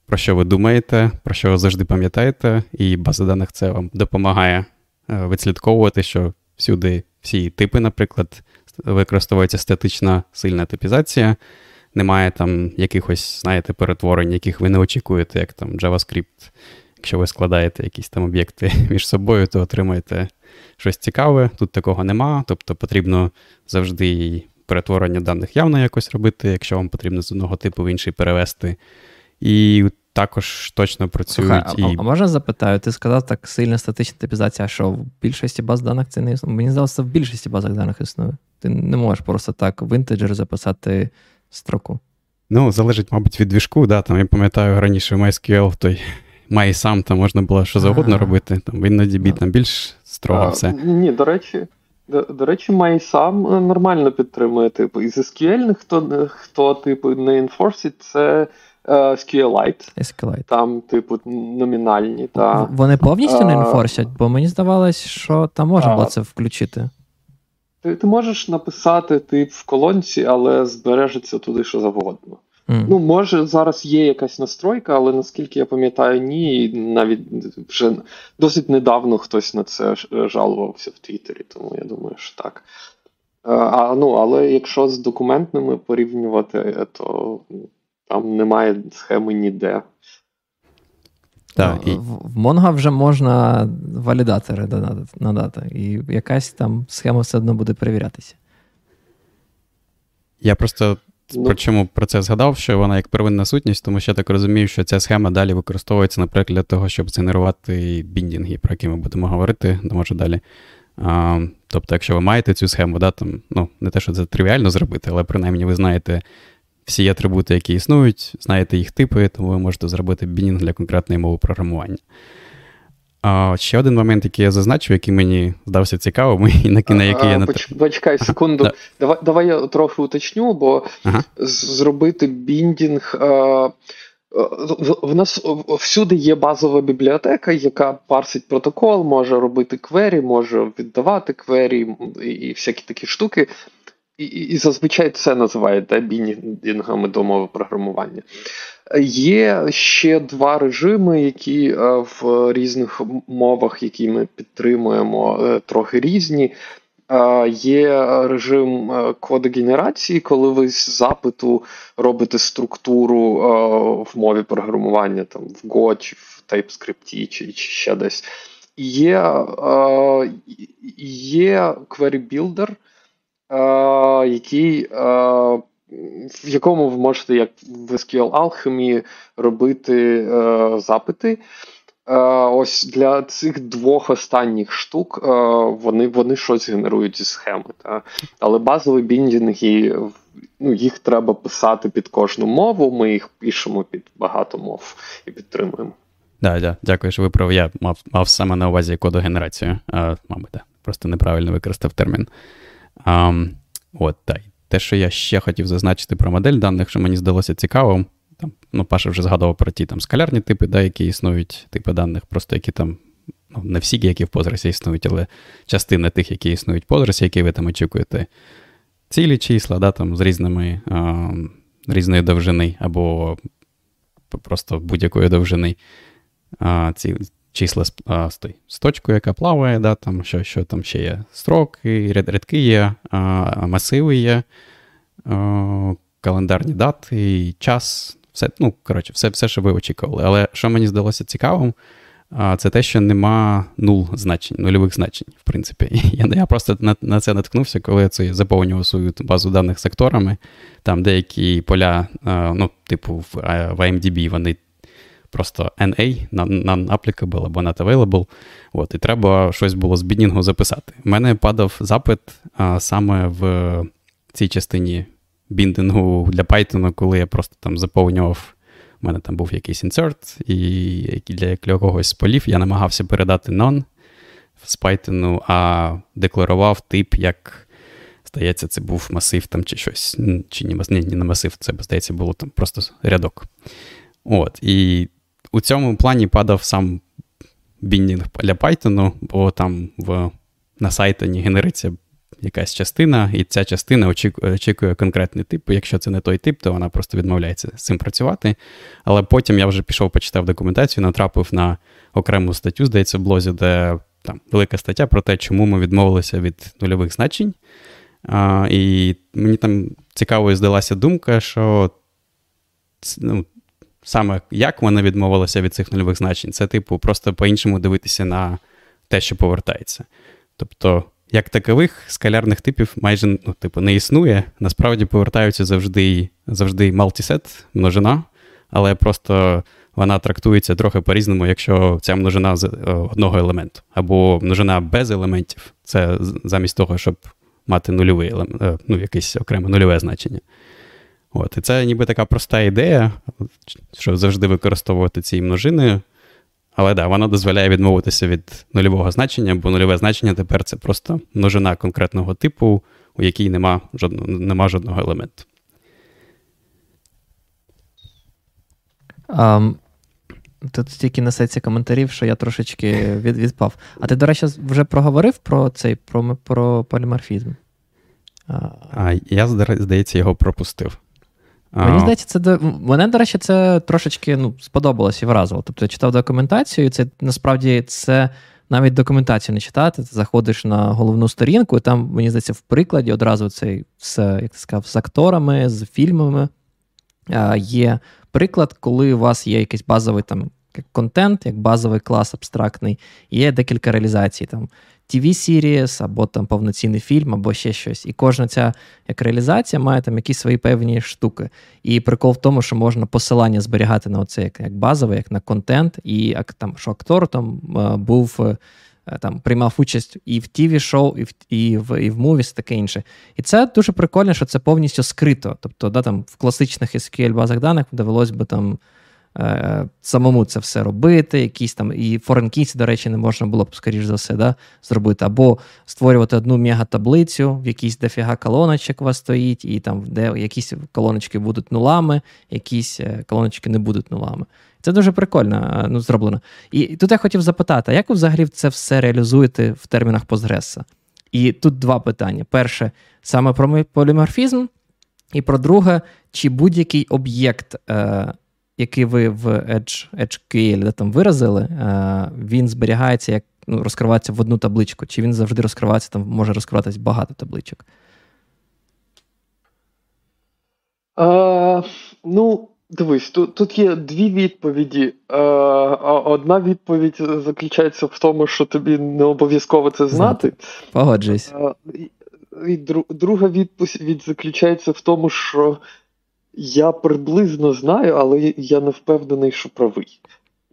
D: про що ви думаєте, про що ви завжди пам'ятаєте, і база даних це вам допомагає е, відслідковувати, що всюди всі типи, наприклад, використовується статична сильна типізація. немає там якихось, знаєте, перетворень, яких ви не очікуєте, як там JavaScript. Якщо ви складаєте якісь там об'єкти *laughs* між собою, то отримаєте щось цікаве. Тут такого нема. Тобто потрібно завжди перетворення даних явно якось робити, якщо вам потрібно з одного типу в інший перевести. І також точно працюють.
C: Слухай,
D: і...
C: А можна запитаю, ти сказав так сильна статична типізація, що в більшості баз даних це не існує. Мені здалося, в більшості базах даних існує. Ти не можеш просто так в інтеджер записати строку.
D: Ну, залежить, мабуть, від двіжку. Да, там, Я пам'ятаю, раніше в MySQL той має сам там можна було що завгодно робити. Там в InnoDB там більш строго все.
B: Ні, до речі. До, до речі, MySam е, нормально підтримує типу. Із SQL, хто, хто типу, не інфорсить, це uh, SQLite.
C: SQLite.
B: Там, типу, номінальні. Та,
C: Вони повністю uh, не інфорсять, бо мені здавалось, що там можна uh, було це включити.
B: Ти ти можеш написати тип в колонці, але збережеться туди що завгодно. Mm. Ну, може, зараз є якась настройка, але наскільки я пам'ятаю, ні. Навіть вже досить недавно хтось на це жалувався в Твіттері, тому я думаю, що так. А, ну, Але якщо з документними порівнювати, то там немає схеми ніде.
C: Так, і... В Mongo вже можна валідатори надати, і якась там схема все одно буде перевірятися.
D: Я просто ну, чому про це згадав, що вона як первинна сутність, тому що я так розумію, що ця схема далі використовується, наприклад, для того, щоб генерувати біндінги, про які ми будемо говорити, не може далі. А, Тобто, якщо ви маєте цю схему, да, там, ну, не те, що це тривіально зробити, але принаймні ви знаєте всі атрибути, які існують, знаєте їх типи, тому ви можете зробити бінінг для конкретної мови програмування. А Ще один момент, який я зазначив, який мені здався цікавим, і на, на який я не
B: Почекай секунду. Ага, давай давай я трохи уточню, бо ага. зробити біндінг. А... В нас всюди є базова бібліотека, яка парсить протокол, може робити квері, може віддавати квері і всякі такі штуки. І і зазвичай це називають да, бінінгами до мови програмування. Є ще два режими, які е, в різних мовах, які ми підтримуємо, е, трохи різні. Е, є режим кодогенерації, коли ви з запиту робите структуру в мові програмування, там в Go, чи в TypeScript, чи, чи ще десь. Є є Query Builder, який, в якому ви можете, як в SQL Alchemy, робити запити. Ось для цих двох останніх штук вони вони щось генерують зі схеми. Та? Але базові біндінги, ну, їх треба писати під кожну мову. Ми їх пишемо під багато мов і підтримуємо.
D: Да, да, Дякую, що виправив. Я мав мав саме на увазі кодогенерацію. А, Мабуть, да. просто неправильно використав термін. Um, от, та, Те, що я ще хотів зазначити про модель даних, що мені здалося цікавим. Там, ну, Паша вже згадував про ті там скалярні типи, да, які існують, типи даних, просто які там, ну, не всі, які в Postgres існують, але частина тих, які існують в Postgres, які ви там очікуєте. Цілі числа, да, там, з різними, а, різної довжини, або просто будь-якої довжини. А, ці, числа з, а, з, з точкою, яка плаває, да, там, що що там ще є строки, рядки є, а, масиви є, а, календарні дати, час. Все, ну, коротше, все, все, що ви очікували. Але що мені здалося цікавим, це те, що нема нуль значень, нульових значень, в принципі. *laughs* Я я просто на на це наткнувся, коли я це заповнював свою базу даних секторами. Там деякі поля, ну, типу, в IMDb, вони просто NA, non-applicable або not available. От, І треба щось було з біднінгу записати. У мене падав запит а, саме в цій частині біндингу для Python, коли я просто там заповнював. У мене там був якийсь insert, і для якогось з полів я намагався передати non з Python, а декларував тип, як, здається, це був масив там чи щось. Чи ні, ні, не масив, це, здається, було там просто рядок. От, І у цьому плані падав сам біндінг для Python, бо там в, на сайті генериться якась частина, і ця частина очікує конкретний тип. Якщо це не той тип, то вона просто відмовляється з цим працювати. Але потім я вже пішов, почитав документацію, натрапив на окрему статтю, здається, в блозі, де там велика стаття про те, чому ми відмовилися від нульових значень. А, І мені там цікавою здалася думка, що ну, саме як вона відмовилася від цих нульових значень, це, типу, просто по-іншому дивитися на те, що повертається. Тобто, як такових скалярних типів майже ну, типу, не існує. Насправді повертаються завжди завжди малтісет, множина, але просто вона трактується трохи по-різному, якщо ця множина з е, одного елементу. Або множина без елементів це замість того, щоб мати нульовий елемент, ну, якесь окреме нульове значення. От, І це ніби така проста ідея, що завжди використовувати ці множини. Але да, вона дозволяє відмовитися від нульового значення, бо нульове значення тепер це просто множина конкретного типу, у якій нема жодного, нема жодного елементу.
C: Um, Тут стільки несеться коментарів, що я трошечки від, відпав. А ти, до речі, вже проговорив про цей про, про поліморфізм?
D: А, Я, здається, його пропустив.
C: Мені здається, це мене, до речі, це трошечки ну, сподобалось і вразило. Тобто я читав документацію, і це насправді це навіть документацію не читати. Ти заходиш на головну сторінку, і там, мені здається, в прикладі одразу цей з, як ти сказав, з акторами, з фільмами. Є приклад, коли у вас є якийсь базовий там як контент, як базовий клас абстрактний, є декілька реалізацій. там tv series або там повноцінний фільм, або ще щось. І кожна ця як реалізація має там якісь свої певні штуки. І прикол в тому, що можна посилання зберігати на оце як як базове, як на контент, і там, що актор там е, був. Е, там приймав участь і в tv шоу і в і в, і в мувіс, таке інше. І це дуже прикольно, що це повністю скрито. Тобто, да, там в класичних SQL базах даних довелось би там Е, самому це все робити, якісь там і форенкійці, до речі, не можна було б, скоріш за все, да, зробити. Або створювати одну мегатаблицю, в якійсь дофіга колоночок у вас стоїть, і там де якісь колоночки будуть нулами, якісь е, колоночки не будуть нулами. Це дуже прикольно е, ну, зроблено. І тут я хотів запитати, а як ви взагалі це все реалізуєте в термінах Постгреса? І тут два питання: перше, саме про поліморфізм, і про друге, чи будь-який об'єкт який ви в Edge, EdgeQL де там виразили, е, він зберігається як ну, розкривається в одну табличку, чи він завжди розкривається, там може розкриватись багато табличок?
B: А, Ну, дивись, тут тут є дві відповіді. А, Одна відповідь заключається в тому, що тобі не обов'язково це знати.
C: Погоджуюсь.
B: І друга відповідь заключається в тому, що я приблизно знаю, але я не впевнений, що правий.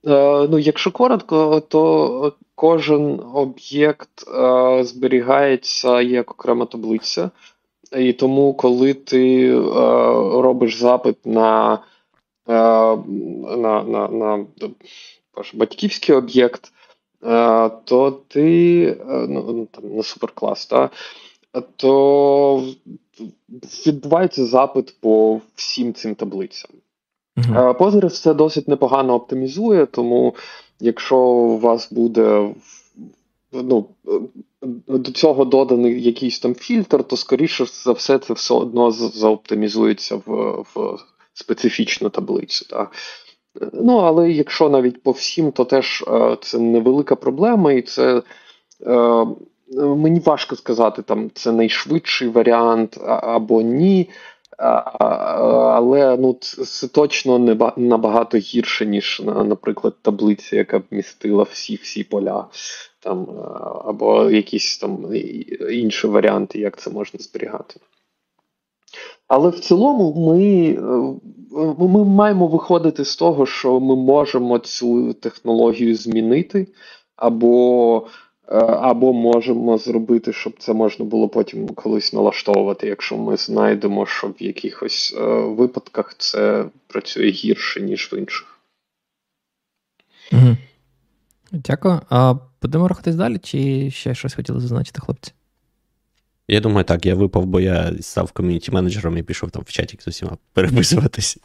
B: Е, ну, Якщо коротко, то кожен об'єкт е, зберігається як окрема таблиця. І тому, коли ти е, робиш запит на е, на, на, на батьківський об'єкт, е, то ти е, ну, там, на суперклас, та, то відбувається запит по всім цим таблицям. Uh-huh. Postgres це досить непогано оптимізує, тому якщо у вас буде ну, до цього доданий якийсь там фільтр, то скоріше за все це все одно заоптимізується в в специфічну таблицю. Так. Ну, Але якщо навіть по всім, то теж е, це невелика проблема, і це. Мені важко сказати, там це найшвидший варіант або ні. Але ну, це точно не набагато гірше, ніж, наприклад, таблиця, яка б містила всі-всі поля, там, або якісь там інші варіанти, як це можна зберігати. Але в цілому ми, е, ми маємо виходити з того, що ми можемо цю технологію змінити, або або можемо зробити, щоб це можна було потім колись налаштовувати, якщо ми знайдемо, що в якихось е, випадках це працює гірше, ніж в інших.
C: Угу. Дякую. А Будемо рухатись далі, чи ще щось хотіли зазначити, хлопці?
A: Я думаю, так, я випав, бо я став ком'юніті-менеджером і пішов там в чаті з усіма *laughs* переписуватись.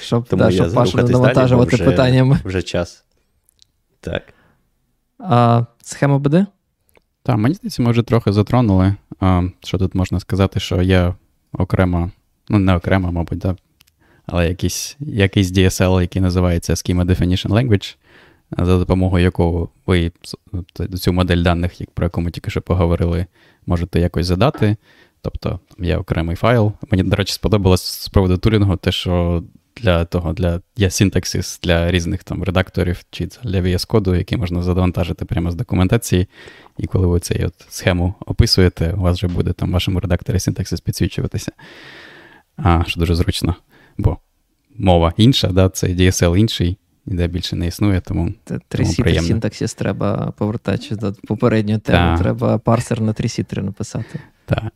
C: Щоб, Тому да, я щоб Пашу навантажувати питаннями.
A: Вже час. Так.
C: А, Схема БД?
D: Так, мені здається, ми вже трохи затронули. А, Що тут можна сказати, що є окрема, ну, не окрема, мабуть, да, але якийсь якийсь DSL, який називається Schema Definition Language, за допомогою якого ви цю модель даних, про яку ми тільки що поговорили, можете якось задати. Тобто є окремий файл. Мені, до речі, сподобалось з приводу тулінгу, те, що для того для є синтаксис для різних там редакторів чи для VS коду, який можна завантажити прямо з документації. І коли ви цю схему описуєте, у вас вже буде там в вашому редакторі синтаксис підсвічуватися. А, Що дуже зручно. Бо мова інша, да, це DSL інший, ніде більше не існує, тому.
C: Трисітер синтаксис треба повертатися до попередньої теми. Треба парсер на трисітери написати.
D: Так.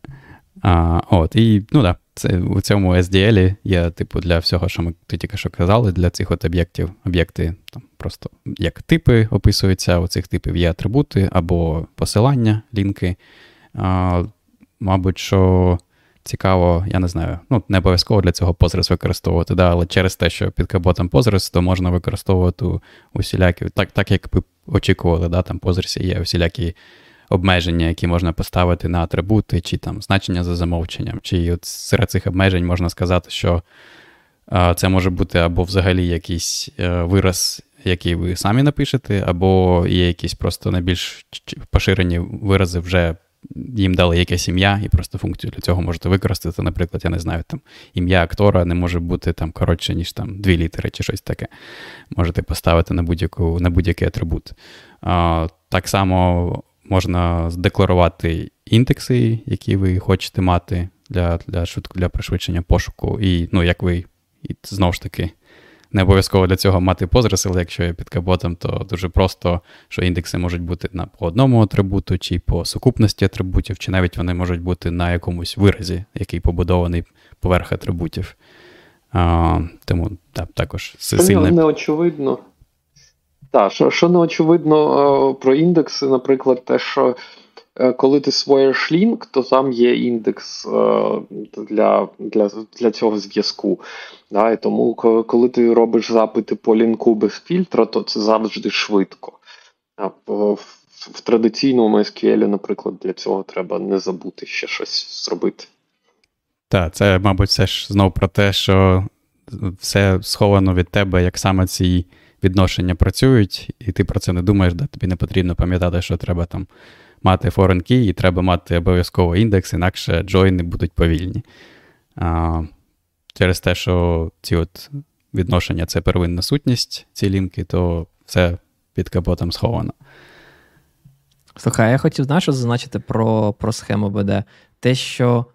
D: А, От, і ну да, у цьому SDL є, типу, для всього, що ми ти тільки що казали, для цих от об'єктів. Об'єкти там просто як типи описуються, у цих типів є атрибути або посилання, лінки. А, Мабуть, що цікаво, я не знаю, ну, не обов'язково для цього Postgres використовувати, да, але через те, що під каботом Postgres, то можна використовувати усілякі, так, так як ви очікували, да, там Postgres є усілякі обмеження, які можна поставити на атрибути, чи там значення за замовченням, чи от серед цих обмежень можна сказати, що це може бути або взагалі якийсь а, вираз, який ви самі напишете, або є якісь просто найбільш поширені вирази вже. Їм дали якесь ім'я, і просто функцію для цього можете використати. Наприклад, я не знаю, там ім'я актора не може бути там коротше, ніж там дві літери чи щось таке. Можете поставити на будь-яку, на будь-який атрибут. А, Так само можна здекларувати індекси, які ви хочете мати для для, швидко, для пришвидшення пошуку. І ну, як ви, і знову ж таки, не обов'язково для цього мати позрис, але якщо є під каботом, то дуже просто, що індекси можуть бути на по одному атрибуту, чи по сукупності атрибутів, чи навіть вони можуть бути на якомусь виразі, який побудований поверх атрибутів. А, Тому так, також
B: сильне... не очевидно. Так, що що не очевидно про індекси, наприклад, те, що е, коли ти своєш лінк, то там є індекс е, для для, для цього зв'язку. Да, І Тому, коли ти робиш запити по лінку без фільтра, то це завжди швидко. В, традиційному SQL, наприклад, для цього треба не забути ще щось зробити.
D: Так, це, мабуть, все ж знову про те, що все сховано від тебе, як саме ці відношення працюють, і ти про це не думаєш, да тобі не потрібно пам'ятати, що треба там мати foreign key і треба мати обов'язково індекс, інакше джойни будуть повільні. А, Через те, що ці от відношення це первинна сутність, ці лінки, то все під капотом сховано.
C: Слухай, я хотів знаєш, зазначити про про схему БД. Те, що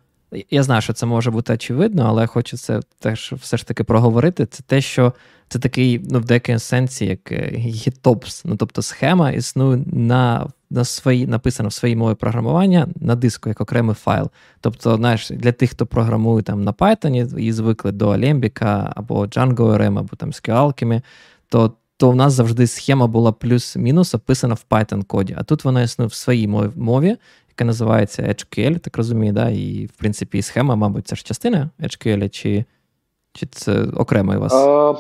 C: я знаю, що це може бути очевидно, але хочу це теж все ж таки проговорити. Це те, що це такий, ну, в деякому сенсі, як GitOps. Ну, тобто схема існує на на свої, написана в своїй мові програмування на диску як окремий файл. Тобто, знаєш, для тих, хто програмує там на Python і звикли до Alembic або Django RM, або там SQL, то то в нас завжди схема була плюс-мінус описана в Python-коді. А тут вона існує в своїй мові, яка називається HQL, так розумію, да? і, в принципі, схема, мабуть, це ж частина HQL, чи чи це окремо у вас а,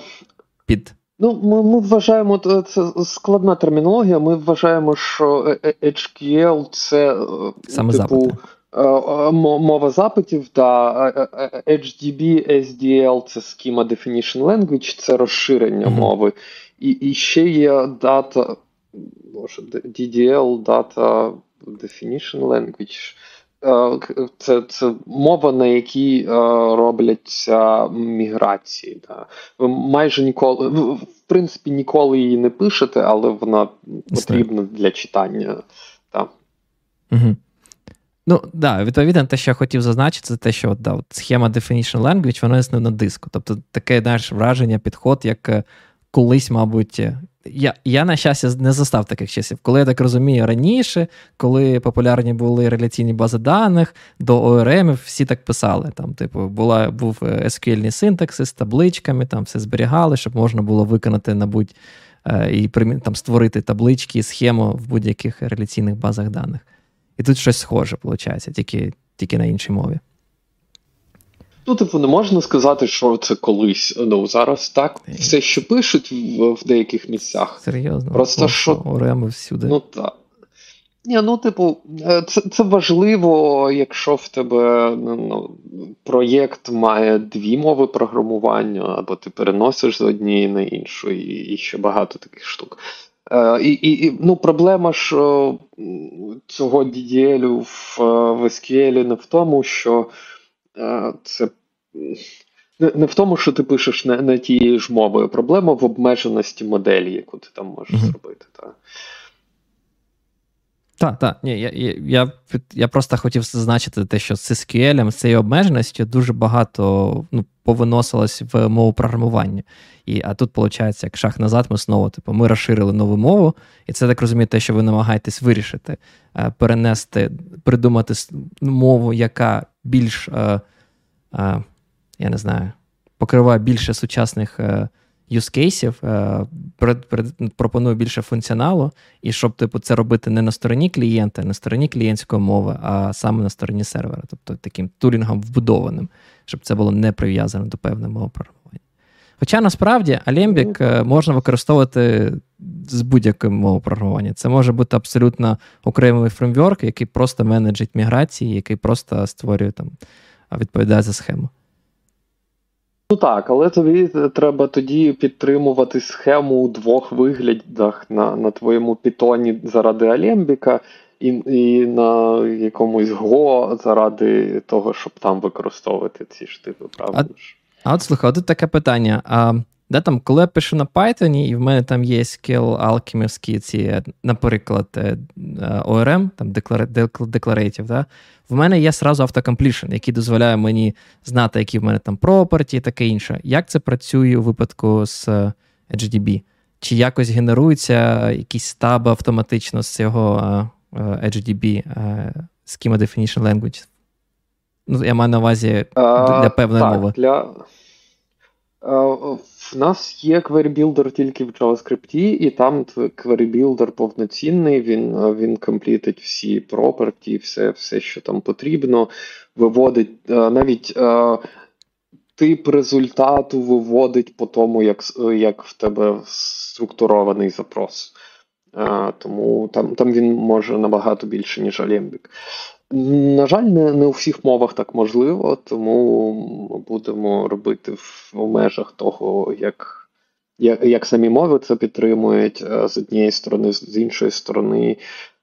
C: під.
B: Ну, ми ми вважаємо, це складна термінологія. Ми вважаємо, що HQL це Саме типу, мова запитів, та HDB, SDL це Schema Definition Language, це розширення mm-hmm. мови. І і ще є дата, може, DDL, Data Definition Language. Е, це це мова, на якій е, робляться міграції. Да. Ви майже ніколи, в принципі, ніколи її не пишете, але вона потрібна для читання. Да.
C: Угу. Ну, да, відповідно, те, що я хотів зазначити, це те, що да, от схема Definition Language, вона існує на диску. Тобто таке знаєш, враження, підход, як е, колись, мабуть, я, я, на щастя, не застав таких часів. Коли я так розумію, раніше, коли популярні були реляційні бази даних, до ОРМ всі так писали. Там, типу, була, був SQL синтаксис з табличками, там все зберігали, щоб можна було виконати, набудь, е, і там, створити таблички, схему в будь-яких реляційних базах даних. І тут щось схоже, виходить, тільки, тільки на іншій мові.
B: Ну, типу, не можна сказати, що це колись. Ну, зараз так все ще пишуть в, в деяких місцях.
C: Серйозно?
B: Просто що.
C: Ореми всюди.
B: Ну так. Ні, ну, типу, е, це це важливо, якщо в тебе ну, ну, проєкт має дві мови програмування, або ти переносиш з однієї на іншу, і, і ще багато таких штук. Е, і, і, ну, Проблема ж цього DDL в, в SQL не в тому, що це. Не в тому, що ти пишеш не, не тією ж мовою. Проблема в обмеженості моделі, яку ти там можеш mm-hmm. зробити. Так.
C: Так, так. Ні, я я, я просто хотів зазначити те, що з SQL, з цією обмеженістю дуже багато ну, повиносилось в мову програмування. І, А тут, виходить, як шах назад, ми знову типу, ми розширили нову мову, і це так розуміє, те, що ви намагаєтесь вирішити, е, перенести, придумати мову, яка більш, е, е, я не знаю, покриває більше сучасних юзкейсів, пропонує більше функціоналу, і щоб типу, це робити не на стороні клієнта, не на стороні клієнтської мови, а саме на стороні сервера, тобто таким тулінгом вбудованим, щоб це було не прив'язано до певної мови. Хоча насправді Alembic е, можна використовувати з будь-якою мовою програмування. Це може бути абсолютно окремий фреймворк, який просто менеджить міграції, який просто створює там, відповідає за схему.
B: Ну так, але тобі треба тоді підтримувати схему у двох виглядах на на твоєму пітоні заради Алембіка і і на якомусь Go заради того, щоб там використовувати ці штипи, правда?
C: А, а от слухай, тут таке питання. А де там, Коли я пишу на Python, і в мене там є skill алкімівські ці, наприклад, е, ORM, там Declarative, да? в мене є сразу автокомплішн, який дозволяє мені знати, які в мене там property і таке інше. Як це працює у випадку з HDB? Чи якось генерується якісь стаби автоматично з цього HDB Schema Definition Language? Ну, Я маю на увазі для певної
B: так,
C: мови.
B: Для... В нас є Query Builder тільки в JavaScript, і там Query Builder повноцінний, він він комплітить всі property, все, все, що там потрібно, виводить навіть тип результату виводить по тому, як як в тебе структурований запрос. Тому там там він може набагато більше, ніж Alembic. На жаль, не не у всіх мовах так можливо, тому будемо робити в, в межах того, як як, як самі мови це підтримують з однієї сторони, з іншої сторони,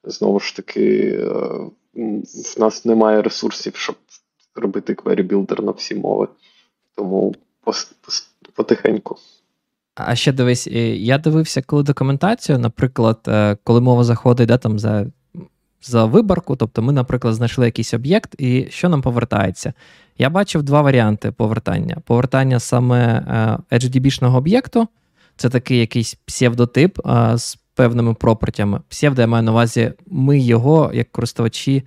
B: знову ж таки, е, в нас немає ресурсів, щоб робити query builder на всі мови. Тому потихеньку.
C: А ще дивись, я дивився, коли документацію, наприклад, е, коли мова заходить да, там за за виборку. Тобто ми, наприклад, знайшли якийсь об'єкт, і що нам повертається? Я бачив два варіанти повертання. Повертання саме HDB-шного об'єкту, це такий якийсь псевдотип з певними пропертями. Псевдо я маю на увазі, ми його, як користувачі,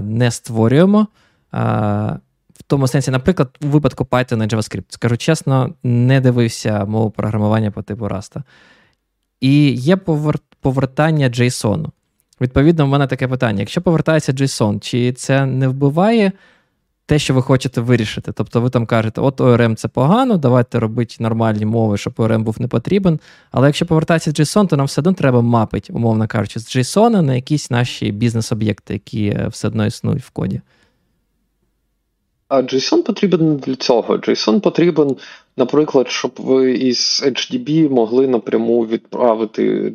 C: не створюємо. В тому сенсі, наприклад, у випадку Python і JavaScript, скажу чесно, не дивився мову програмування по типу Rust. І є повертання JSON. Відповідно, в мене таке питання: якщо повертається JSON, чи це не вбиває те, що ви хочете вирішити? Тобто ви там кажете, от ORM це погано, давайте робити нормальні мови, щоб ORM був не потрібен. Але якщо повертається JSON, то нам все одно треба мапити, умовно кажучи, з JSON на якісь наші бізнес-об'єкти, які е, все одно існують в коді.
B: А JSON потрібен не для цього. JSON потрібен, наприклад, щоб ви із HDB могли напряму відправити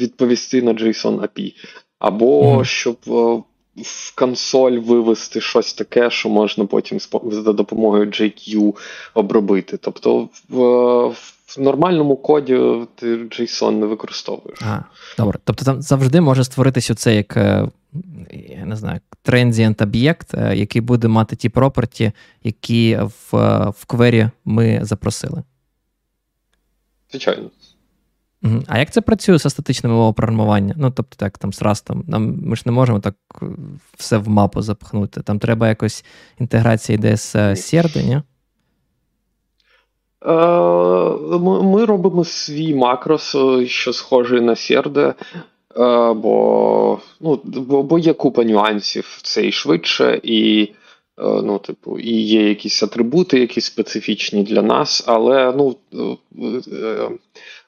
B: відповісти на JSON API. Або mm-hmm. щоб е, в консоль вивести щось таке, що можна потім за допомогою JQ обробити. Тобто в, в нормальному коді ти JSON не використовуєш.
C: А, Добре. Тобто там завжди може створитись оце як е, я не знаю, transient об'єкт, е, який буде мати ті проперті, які в в квері ми запросили.
B: Звичайно.
C: А як це працює з статичними мовами програмування? Ну, тобто, так, там з Rust, Нам, ми ж не можемо так е, все в мапу запхнути. Там треба якось інтеграція йде з Серди, е, ні?
B: Ми робимо свій макрос, що схожий на Серде. Е, бо ну, бо, є купа нюансів, це і швидше, і е, ну, типу, і є якісь атрибути, які специфічні для нас, але ну, е,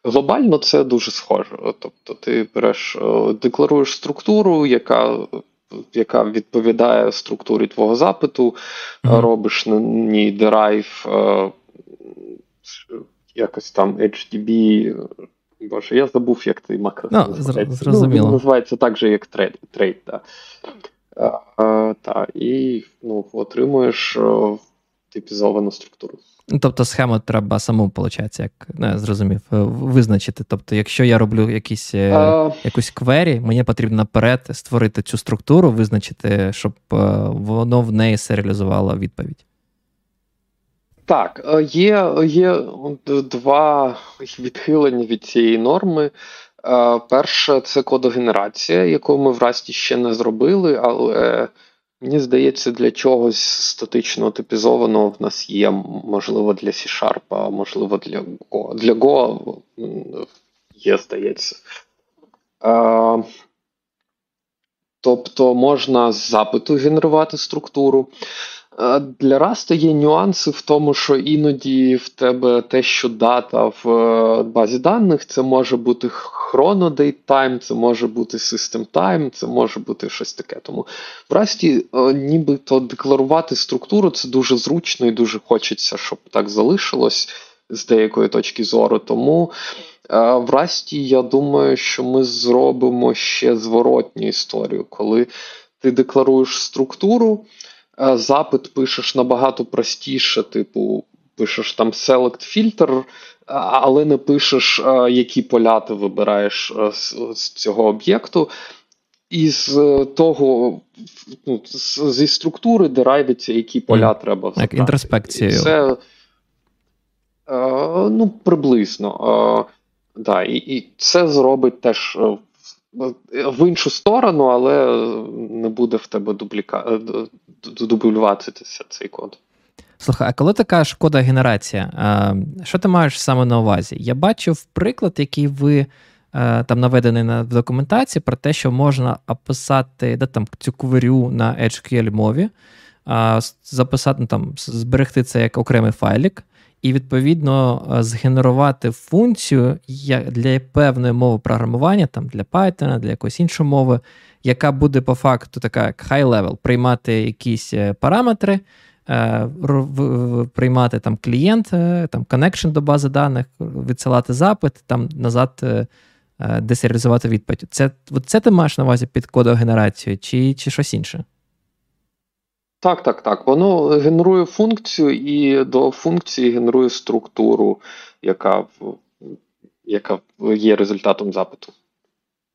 B: глобально це дуже схоже. Тобто ти береш, декларуєш структуру, яка яка відповідає структурі твого запиту, mm-hmm. робиш на ній дерайв якось там HTTP Боже, я забув, як цей макро.
C: Ну, зрозуміло.
B: Ну, називається так же, як trait. trait да. а, а, та, І ну, отримуєш типізовану структуру.
C: Ну, Тобто схему треба саму, виходить, як не зрозумів, е, визначити. Тобто, якщо я роблю якісь, е, а... якусь query, мені потрібно наперед створити цю структуру, визначити, щоб е, воно в неї серіалізувало відповідь.
B: Так, є є два відхилення від цієї норми. Перше, це кодогенерація, яку ми в Расті ще не зробили, але Мені здається, для чогось статично типізованого в нас є, можливо, для C-Sharp, а можливо, для Go. Для Go є, здається. Тобто можна з запиту генерувати структуру. Для Rust є нюанси в тому, що іноді в тебе те, що дата в е, базі даних, це може бути chrono це може бути system time, це може бути щось таке. Тому в Rust е, нібито декларувати структуру це дуже зручно і дуже хочеться, щоб так залишилось з деякої точки зору. Тому е, в Rust я думаю, що ми зробимо ще зворотню історію, коли ти декларуєш структуру. Е, запит пишеш набагато простіше, типу, пишеш там select filter, але не пишеш, е, які поля ти вибираєш е, з цього об'єкту. І з того, ну, зі структури дерайвиться, які поля mm. треба
C: забрати. Як інтроспекцією. Це
B: ну, приблизно. Да, І і це зробить теж в іншу сторону, але не буде в тебе дубліка... дублюватися цей код.
C: Слухай, а коли ти кажеш кода генерація, що ти маєш саме на увазі? Я бачив приклад, який ви там наведений на в документації, про те, що можна описати де, там, цю кверю на HQL мові, записати ну, там, зберегти це як окремий файлік і відповідно е, згенерувати функцію для певної мови програмування, там для Python, для якоїсь іншої мови, яка буде по факту така як high level, приймати якісь е, параметри, е, приймати там клієнт, там connection до бази даних, відсилати запит, там назад десеріалізувати відповідь. Це це ти маєш на увазі під кодогенерацією чи, чи щось інше?
B: Так, так, так. Воно генерує функцію і до функції генерує структуру, яка яка є результатом запиту.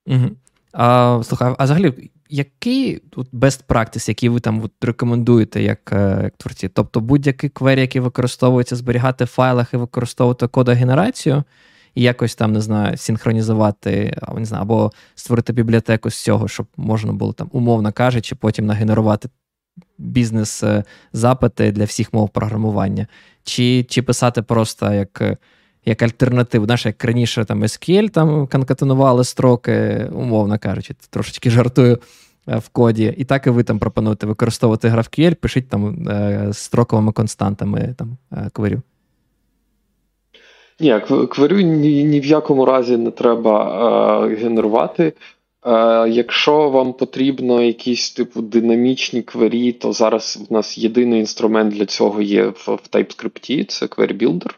C: Угу. А, Слухай, а взагалі, який best practice, який ви там от, рекомендуєте як е, як творці? Тобто будь-який квері, який використовується, зберігати в файлах і використовувати кодогенерацію, і якось там, не знаю, синхронізувати, не знаю, або створити бібліотеку з цього, щоб можна було там, умовно кажучи, потім нагенерувати бізнес-запити для всіх мов програмування, чи чи писати просто як як альтернативу. Знаєш, як раніше там SQL там конкатенували строки, умовно кажучи, трошечки жартую е, в коді. І так і ви там пропонуєте використовувати GraphQL, пишіть там е, строковими константами там е, кверю.
B: Ні, кверю ні, ні в якому разі не треба е, генерувати. Е, якщо вам потрібно якісь типу динамічні квері, то зараз в нас єдиний інструмент для цього є в, в TypeScript, це Query Builder.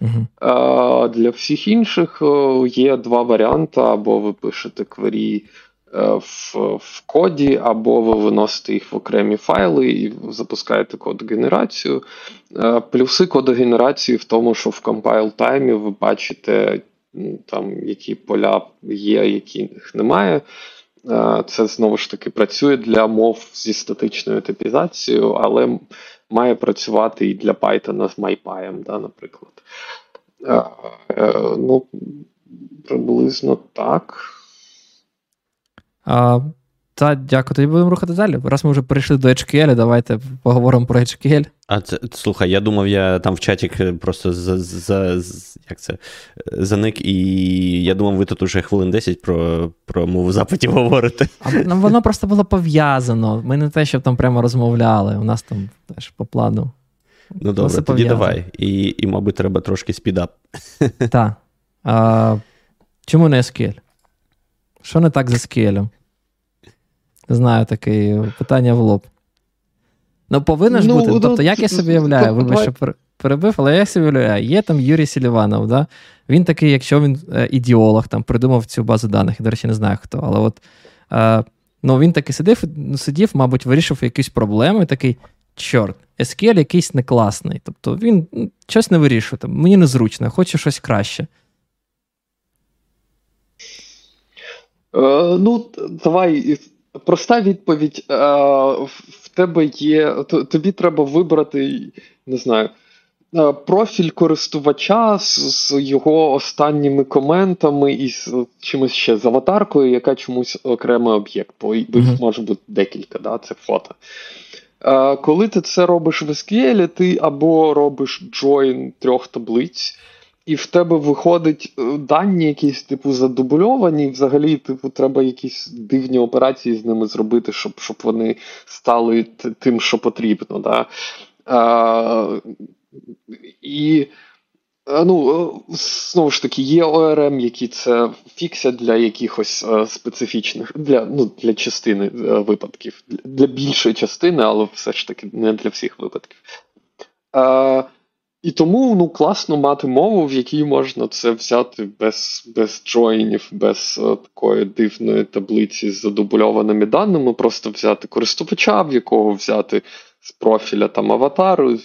B: Uh-huh. Для всіх інших е, є два варіанти: або ви пишете квері в, в коді, або ви виносите їх в окремі файли і запускаєте кодогенерацію. Плюси кодогенерації в тому, що в compile таймі ви бачите там які поля є, яких немає. Це знову ж таки працює для мов зі статичною типізацією, але має працювати і для Python з MyPy, да, наприклад. Е, ну, Приблизно так.
C: А, Та, дякую. Тоді будемо рухати далі. Раз ми вже перейшли до HQL, давайте поговоримо про HQL.
A: А це слухай, я думав, я там в чаті просто за, за, за як це, заник, і я думав, ви тут уже хвилин 10 про про мову запитів говорите.
C: А Воно просто було пов'язано. Ми не те, щоб там прямо розмовляли. У нас там теж по плану.
A: Ну добре, тоді давай. І, і, мабуть, треба трошки спідап.
C: Так. Чому не SQL? Що не так з SQL? Знаю таке питання в лоб. Ну, повинно ж ну, бути. Ну, тобто, як я собі уявляю, вибач, що перебив, але я собі уявляю, є там Юрій Сіліванов, да? він такий, якщо він е, ідеолог, там придумав цю базу даних, я, до речі, не знаю хто, але от е, ну, він таки сидів, сидів, мабуть, вирішив якісь проблеми, такий. Чорт, SQL якийсь не класний. Тобто він щось не вирішує. Там, Мені незручно, хочу щось краще.
B: Е, Ну, давай. Проста відповідь. Е, в тебе є. Тобі треба вибрати, не знаю, е, профіль користувача з, з його останніми коментами і з чимось ще з аватаркою, яка чомусь окремий об'єкт, бо їх може бути декілька, да, це фото. Е, коли ти це робиш в SQL, ти або робиш join трьох таблиць і в тебе виходить е, дані, якісь типу задубльовані, і взагалі, типу, треба якісь дивні операції з ними зробити, щоб щоб вони стали тим, що потрібно. Да? А, І ну, знову ж таки, є ОРМ, які це фіксять для якихось специфічних, для ну, для частини випадків, для більшої частини, але все ж таки не для всіх випадків. А, і тому ну, класно мати мову, в якій можна це взяти без без джойнів, без е, такої дивної таблиці з задубльованими даними, просто взяти користувача, в якого взяти з профіля там аватару е,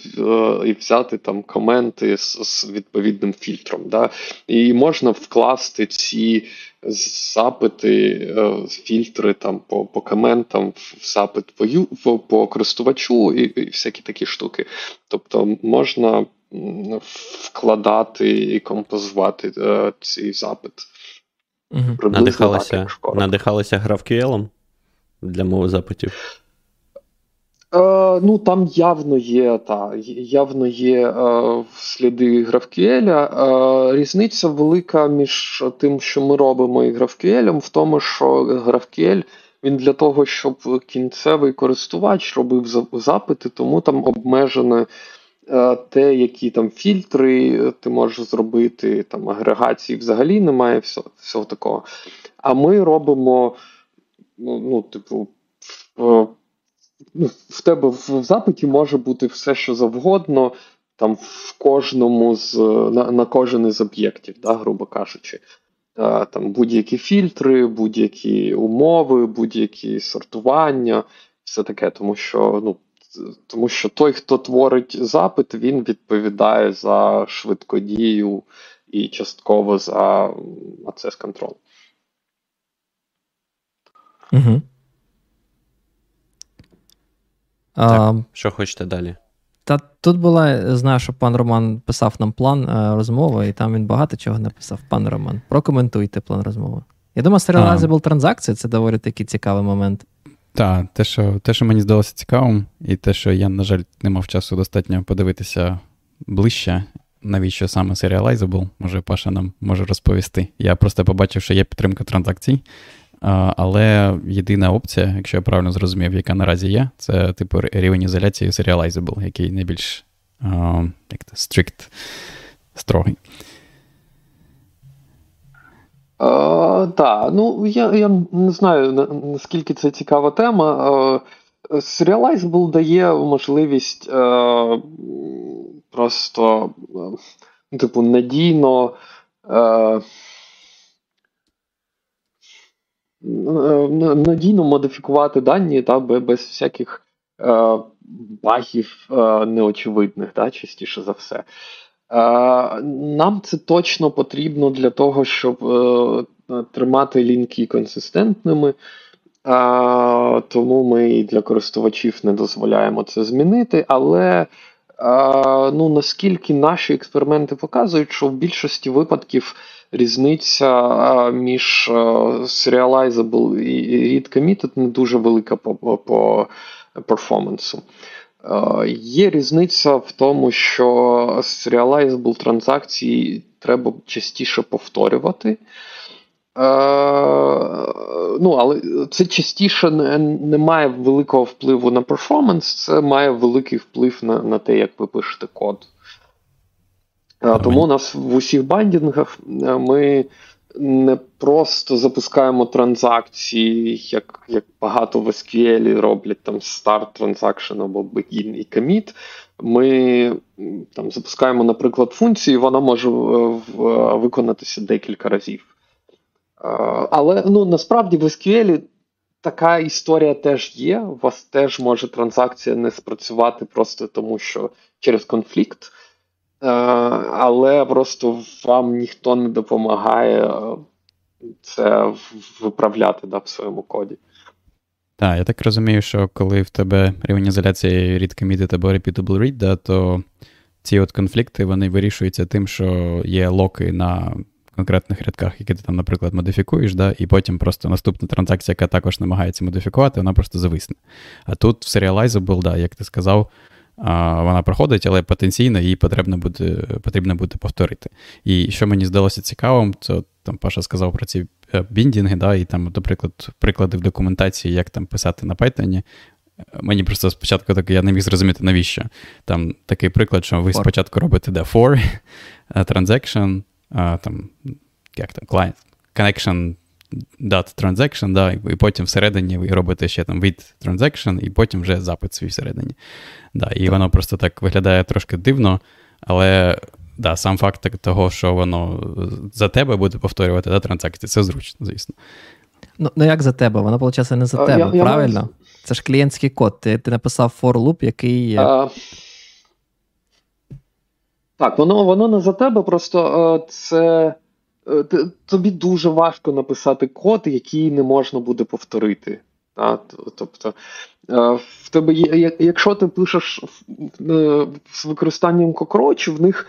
B: і взяти там коменти з, з відповідним фільтром. Да? І можна вкласти ці запити, е, фільтри там по по коментам в запит по по користувачу і, і всякі такі штуки. Тобто можна вкладати і композувати е, цей запит.
A: Угу. Надихалися надихалися GraphQL для мови запитів?
B: Е, Ну, там явно є та, явно є е, сліди GraphQL. Е, Різниця велика між тим, що ми робимо і GraphQL, в тому, що GraphQL він для того, щоб кінцевий користувач робив запити, тому там обмежене Е, те, які там фільтри ти можеш зробити, там агрегації взагалі немає всього, всього такого. А ми робимо, ну, ну типу, ну, в тебе в запиті може бути все, що завгодно, там в кожному з на, на кожен із об'єктів, да, грубо кажучи. Е, там Будь-які фільтри, будь-які умови, будь-які сортування, все таке, тому що ну, тому що той, хто творить запит, він відповідає за швидкодію і частково за access контроль.
A: Угу. Так, Що хочете далі?
C: Та тут була, знаю, що пан Роман писав нам план е, розмови, і там він багато чого написав. Пан Роман. Прокоментуйте план розмови. Я думаю, Serializable транзакції це доволі такий цікавий момент.
D: Так, те, що те, що мені здалося цікавим, і те, що я, на жаль, не мав часу достатньо подивитися ближче, навіщо саме Serializable, може Паша нам може розповісти. Я просто побачив, що є підтримка транзакцій, але єдина опція, якщо я правильно зрозумів, яка наразі є, це типу рівень ізоляції Serializable, який найбільш як це, strict, строгий.
B: Так, ну я я не знаю наскільки це цікава тема. Serializable дає можливість просто, типу, надійно. Е, Надійно модифікувати дані та, без всяких е, багів е, неочевидних, та, частіше за все. Нам це точно потрібно для того, щоб е, тримати лінки консистентними, тому ми і для користувачів не дозволяємо це змінити. Але ну, наскільки наші експерименти показують, що в більшості випадків різниця між Serializable і Read Committed не дуже велика по, по перформансу. Е, є різниця в тому, що serializable транзакції треба частіше повторювати. Е, ну, Але це частіше не, не має великого впливу на перформанс, це має великий вплив на на те, як ви пишете код. Е, тому у нас в усіх бандінгах ми не просто запускаємо транзакції, як як багато в SQL роблять там start transaction або begin і commit. ми там запускаємо, наприклад, функцію, вона може виконатися декілька разів. Але ну, насправді в SQL така історія теж є. У вас теж може транзакція не спрацювати просто тому, що через конфлікт. Але просто вам ніхто не допомагає це виправляти да, в своєму коді.
D: Так, я так розумію, що коли в тебе рівень ізоляції read committed або repeatable read, да, то ці от конфлікти вони вирішуються тим, що є локи на конкретних рядках, які ти там, наприклад, модифікуєш, да, і потім просто наступна транзакція, яка також намагається модифікувати, вона просто зависне. А тут в Serializable, да, як ти сказав, вона проходить, але потенційно її потрібно буде потрібно буде повторити. І що мені здалося цікавим, це там Паша сказав про ці е, біндінги, да, і там, наприклад, приклади в документації, як там писати на Python. Мені просто спочатку так я не міг зрозуміти, навіщо. Там такий приклад, що ви for. спочатку робите да, for *laughs* е, transaction, там, як там, client, connection dot transaction, да, і потім всередині ви робите ще там від transaction, і потім вже запит свій всередині. Да, І воно просто так виглядає трошки дивно, але да, сам факт того, що воно за тебе буде повторювати да, транзакції, це зручно, звісно.
C: Ну, ну як за тебе? Воно, виходить, не за тебе, я, правильно? Я... Це ж клієнтський код. Ти ти написав for loop, який. А...
B: Так, воно воно не за тебе, просто це. Е, тобі дуже важко написати код, який не можна буде повторити. Тобто, е, в тебе є, якщо ти пишеш е, з використанням кокрочів, в них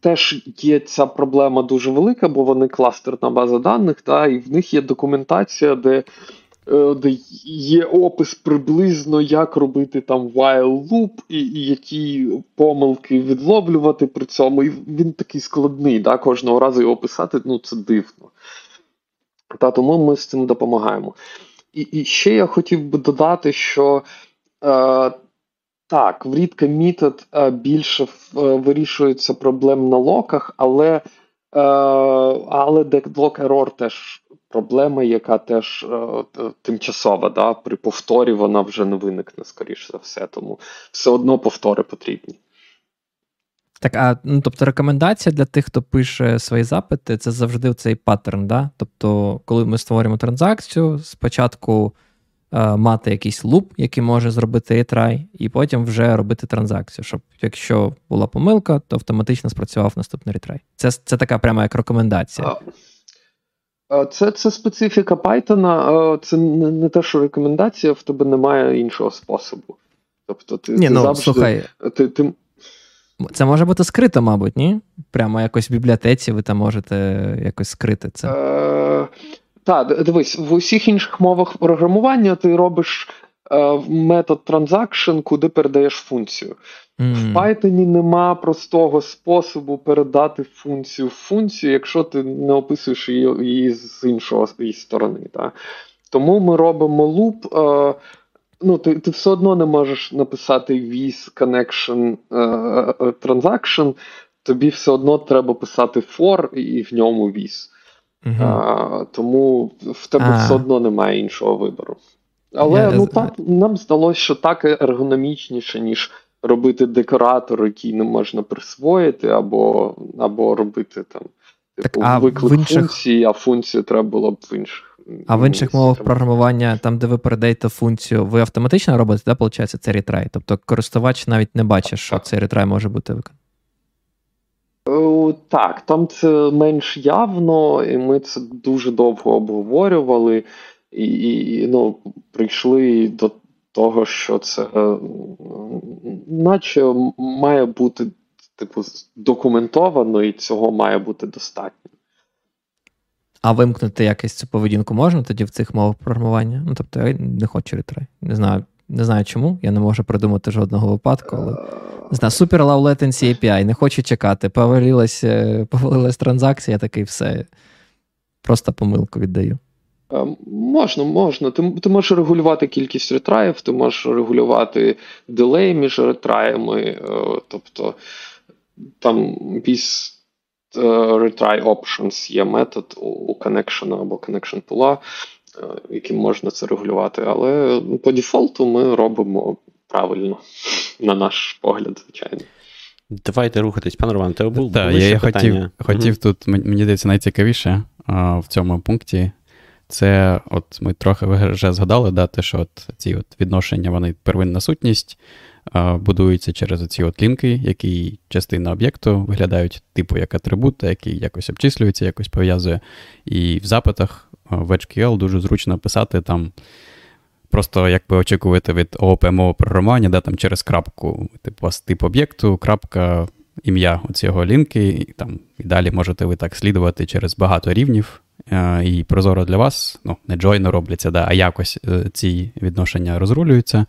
B: теж є ця проблема дуже велика, бо вони кластерна база даних, та, і в них є документація, де де є опис приблизно, як робити там while loop, і, і які помилки відловлювати при цьому. І він такий складний, да, кожного разу його писати, ну це дивно. Та Тому ми з цим допомагаємо. І і ще я хотів би додати, що е, так, в Read Committed е, більше е, вирішується проблем на локах, але е, але error теж проблема, яка теж е, тимчасова. Да? При повторі вона вже не виникне, скоріш за все, тому все одно повтори потрібні.
C: Так, а ну тобто рекомендація для тих, хто пише свої запити, це завжди цей паттерн. да? Тобто, коли ми створюємо транзакцію, спочатку е, мати якийсь луп, який може зробити ретрай, і потім вже робити транзакцію. Щоб якщо була помилка, то автоматично спрацював наступний ретрай. Це це така прямо як рекомендація.
B: Це це специфіка Python, це не, не те, що рекомендація, в тебе немає іншого способу. Тобто, ти, ні, ти ну, завжди. Слухай, ти, ти...
C: Це може бути скрито, мабуть, ні? Прямо якось в бібліотеці ви там можете якось скрити це.
B: Е, Так, дивись, в усіх інших мовах програмування ти робиш е, метод transaction, куди передаєш функцію. Mm. В Python нема простого способу передати функцію в функцію, якщо ти не описуєш її, її з іншого її сторони. Так? Тому ми робимо луп. Е, ну, Ти ти все одно не можеш написати with connection е, е, transaction, тобі все одно треба писати for і в ньому with. Mm-hmm. Тому в тебе ah. все одно немає іншого вибору. Але yeah, ну, так, нам здалося, що так ергономічніше, ніж робити декоратор, який не можна присвоїти, або або робити там так, типу, а виклик інших... функції, а функцію треба було б в інших.
C: А в інших мовах програмування, там, де ви передаєте функцію, ви автоматично робите, да, виходить, це ретрай? Тобто користувач навіть не бачить, що цей ретрай може бути виконаний.
B: Так, там це менш явно, і ми це дуже довго обговорювали, і, і ну, прийшли до того, що це е, наче має бути типу, документовано, і цього має бути достатньо.
C: А вимкнути якось цю поведінку можна тоді в цих мовах програмування? Ну, тобто, я не хочу ретрай. Не знаю, не знаю чому. Я не можу придумати жодного випадку, але не знаю, Super Low Latency API, не хочу чекати. Повалилась, повалилась транзакція, такий все. Просто помилку віддаю.
B: Е, можна, можна. Ти ти можеш регулювати кількість ретраїв, ти можеш регулювати дилей між ретраями, е, тобто там без retry options є метод у connection або connection pool, е, яким можна це регулювати. Але по дефолту ми робимо правильно, *laughs* на наш погляд, звичайно.
A: Давайте рухатись, пан Роман, тебе був
D: Так, я, я хотів хотів mm тут, мені здається, найцікавіше а, в цьому пункті. Це от ми трохи вже згадали, да, те, що от ці от відношення, вони первинна сутність, а, будуються через ці от лінки, які частина об'єкту виглядають типу як атрибут, який якось обчислюється, якось пов'язує. І в запитах в HQL дуже зручно писати там. Просто як ви очікуєте від ООП програмування, да, там через крапку, типу, тип об'єкту, крапка, ім'я цього лінки, і там і далі можете ви так слідувати через багато рівнів. І прозоро для вас, ну, не джойно робляться, да, а якось е, ці відношення розрулюються.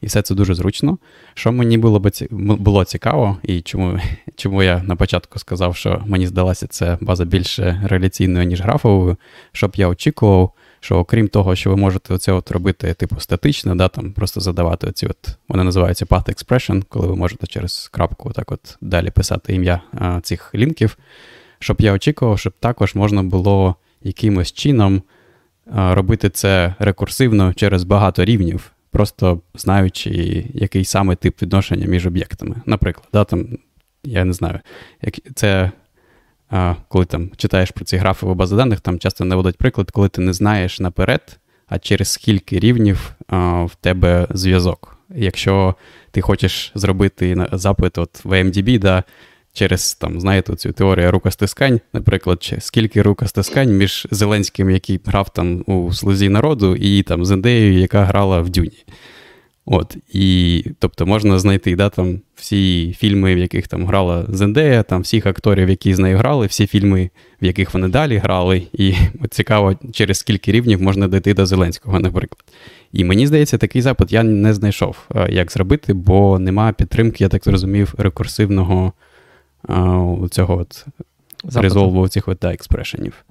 D: І все це дуже зручно. Що мені було б було цікаво, і чому *laughs* чому я на початку сказав, що мені здалася це база більше реляційною, ніж графовою, щоб я очікував, що окрім того, що ви можете оце от робити, типу, статично, да, там просто задавати оці от, вони називаються path expression, коли ви можете через крапку так от далі писати ім'я цих лінків, щоб я очікував, щоб також можна було якимось чином робити це рекурсивно через багато рівнів, просто знаючи, який саме тип відношення між об'єктами. Наприклад, да, там, я не знаю, як це коли там читаєш про ці графи в бази даних, там часто наводять приклад, коли ти не знаєш наперед, а через скільки рівнів в тебе зв'язок. Якщо ти хочеш зробити запит от в AMDB, да, через там, знаєте, цю теорію рукостискань, наприклад, скільки рукостискань між Зеленським, який грав там у слузі народу, і там Зендеєю, яка грала в Дюні. От, і, Тобто можна знайти да, там, всі фільми, в яких там грала Зендея, там всіх акторів, які з нею грали, всі фільми, в яких вони далі грали. І от цікаво, через скільки рівнів можна дійти до Зеленського, наприклад. І мені здається, такий запит я не знайшов, як зробити, бо нема підтримки, я так зрозумів, рекурсивного цього от резолву цих от, да, експрешенів.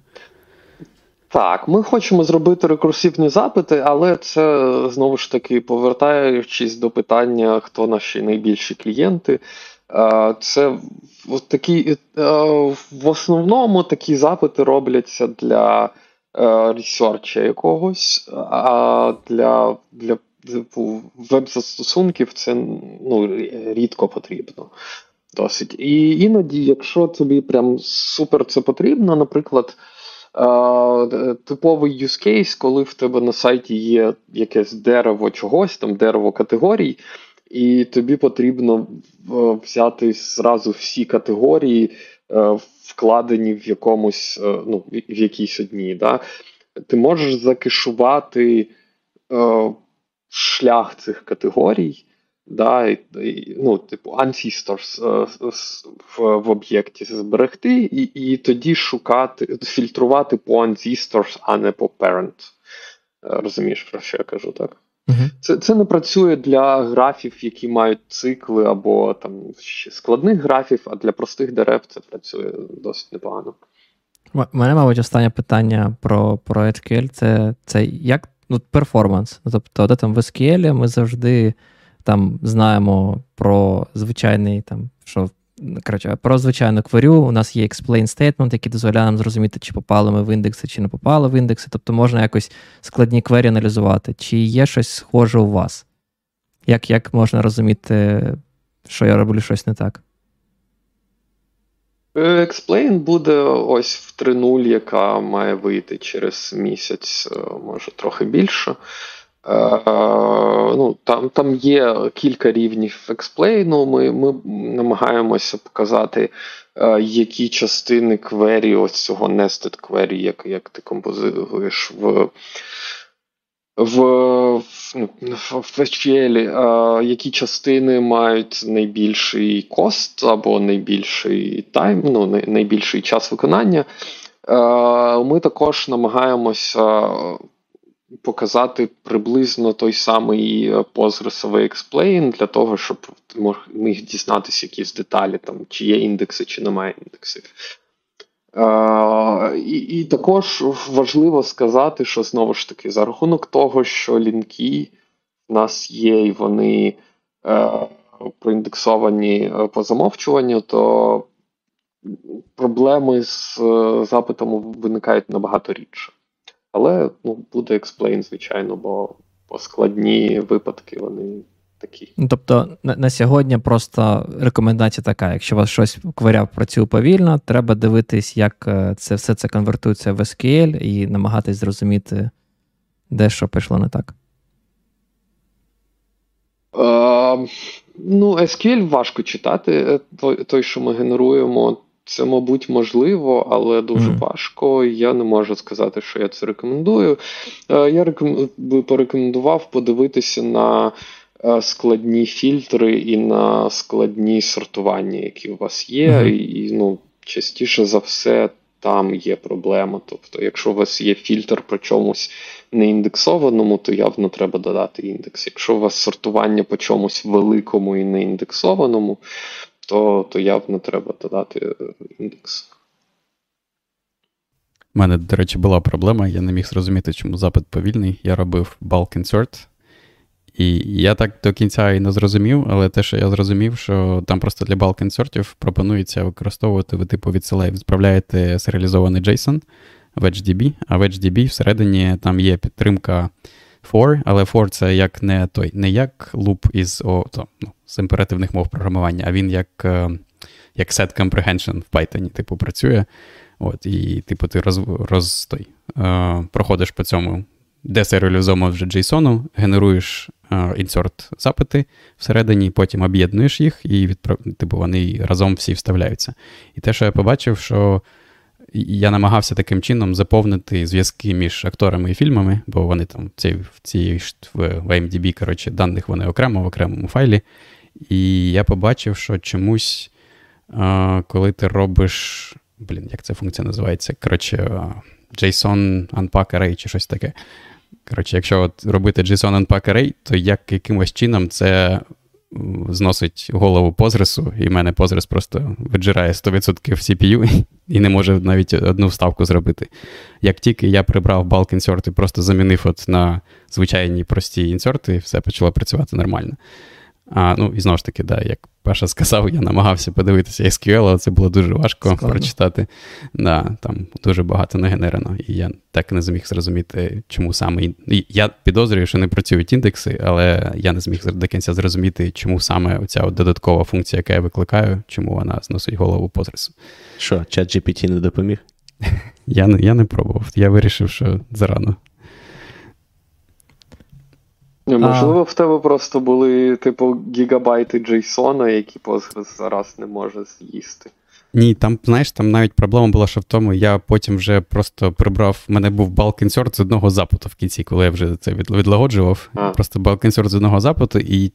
B: Так, ми хочемо зробити рекурсивні запити, але це знову ж таки повертаючись до питання, хто наші найбільші клієнти. Це такі, в основному такі запити робляться для ресерча якогось, а для для типу, веб-застосунків це ну, рідко потрібно. Досить. І іноді, якщо тобі прям супер це потрібно, наприклад. Типовий use case, коли в тебе на сайті є якесь дерево чогось, там дерево категорій, і тобі потрібно взяти зразу всі категорії, е, вкладені в якомусь, е, ну, в якійсь одній. Да? Ти можеш закешувати е, шлях цих категорій да, і, ну, типу, ancestors е, в, в об'єкті зберегти, і і тоді шукати, фільтрувати по ancestors, а не по parent. Е, розумієш, про що я кажу, так? Uh-huh. Це це не працює для графів, які мають цикли або там складних графів, а для простих дерев це працює досить непогано.
C: У мене, мабуть, останнє питання про про SQL це це як ну, перформанс. Тобто, де там в SQL ми завжди там знаємо про звичайний там, що коротше, про звичайну кварю. У нас є explain statement, який дозволяє нам зрозуміти, чи попали ми в індекси, чи не попали в індекси. Тобто можна якось складні квері аналізувати. Чи є щось схоже у вас? Як, Як можна розуміти, що я роблю щось не так?
B: Explain буде ось в 3.0, яка має вийти через місяць, е, може трохи більше. Е, ну, Там там є кілька рівнів експлейну. Ми ми намагаємося показати, е, які частини квері, ось цього nested query, як як ти композуєш в в, в, в HTL, е, які частини мають найбільший кост або найбільший тайм, ну, найбільший час виконання. Ми також намагаємося показати приблизно той самий е, позрисовий експлейн для того, щоб міг дізнатися якісь деталі, там, чи є індекси, чи немає індексів. Uh, і і також важливо сказати, що знову ж таки, за рахунок того, що лінки в нас є, і вони uh, проіндексовані по замовчуванню, то проблеми з запитом виникають набагато рідше. Але ну, буде експлейн, звичайно, бо, складні випадки вони такі.
C: Ну, тобто на, на сьогодні просто рекомендація така: якщо у вас щось кваря працює повільно, треба дивитись, як е, це все це конвертується в SQL і намагатись зрозуміти, де що пішло не так.
B: Uh, ну, SQL важко читати. Той, той, що ми генеруємо, це, мабуть, можливо, але дуже mm. важко. Я не можу сказати, що я це рекомендую. Uh, я реком... би порекомендував подивитися на Е, складні фільтри і на складні сортування, які у вас є. Uh-huh. І ну, частіше за все там є проблема. Тобто, якщо у вас є фільтр по чомусь неіндексованому, то явно треба додати індекс. Якщо у вас сортування по чомусь великому і неіндексованому, то, то явно треба додати е, індекс.
D: У мене, до речі, була проблема. Я не міг зрозуміти, чому запит повільний. Я робив bulk insert, і я так до кінця і не зрозумів, але те, що я зрозумів, що там просто для bulk інсортів пропонується використовувати, ви типу від селей відправляєте серіалізований JSON в HDB, а в HDB всередині там є підтримка for, але for це як не той, не як луп із о, то, ну, з імперативних мов програмування, а він як е, як set comprehension в Python, типу, працює. От, І, типу, ти роз, роз той, е, проходиш по цьому десеріалізовано вже JSON, генеруєш інсорт запити всередині, потім об'єднуєш їх, і відправ... типу, вони разом всі вставляються. І те, що я побачив, що я намагався таким чином заповнити зв'язки між акторами і фільмами, бо вони там ці, в цій в IMDb, коротше, даних вони окремо в окремому файлі. І я побачив, що чомусь, коли ти робиш. Блін, як ця функція називається? Коротше, JSON Unpack Array чи щось таке. Коротше, якщо от робити JSON Unpack Array, то як якимось чином це зносить голову позрису, і в мене позрис просто виджирає 100% CPU і не може навіть одну вставку зробити. Як тільки я прибрав балк інсерт і просто замінив от на звичайні прості інсерти, все почало працювати нормально. А, Ну, і знову ж таки, да, як Паша сказав, я намагався подивитися SQL, але це було дуже важко Складно. прочитати. Да, Там дуже багато нагенерено, і я так не зміг зрозуміти, чому саме. І Я підозрюю, що не працюють індекси, але я не зміг до кінця зрозуміти, чому саме оця от додаткова функція, яка я викликаю, чому вона зносить голову позрису.
A: Що, чат GPT не допоміг? *laughs*
D: Я не я не пробував. Я вирішив, що зарано.
B: Можливо, а... в тебе просто були, типу, гігабайти JSON, які Postgres зараз не може з'їсти.
D: Ні, там, знаєш, там навіть проблема була, що в тому, я потім вже просто прибрав, в мене був bulk insert з одного запиту в кінці, коли я вже це відлагоджував. А. Просто bulk insert з одного запиту, і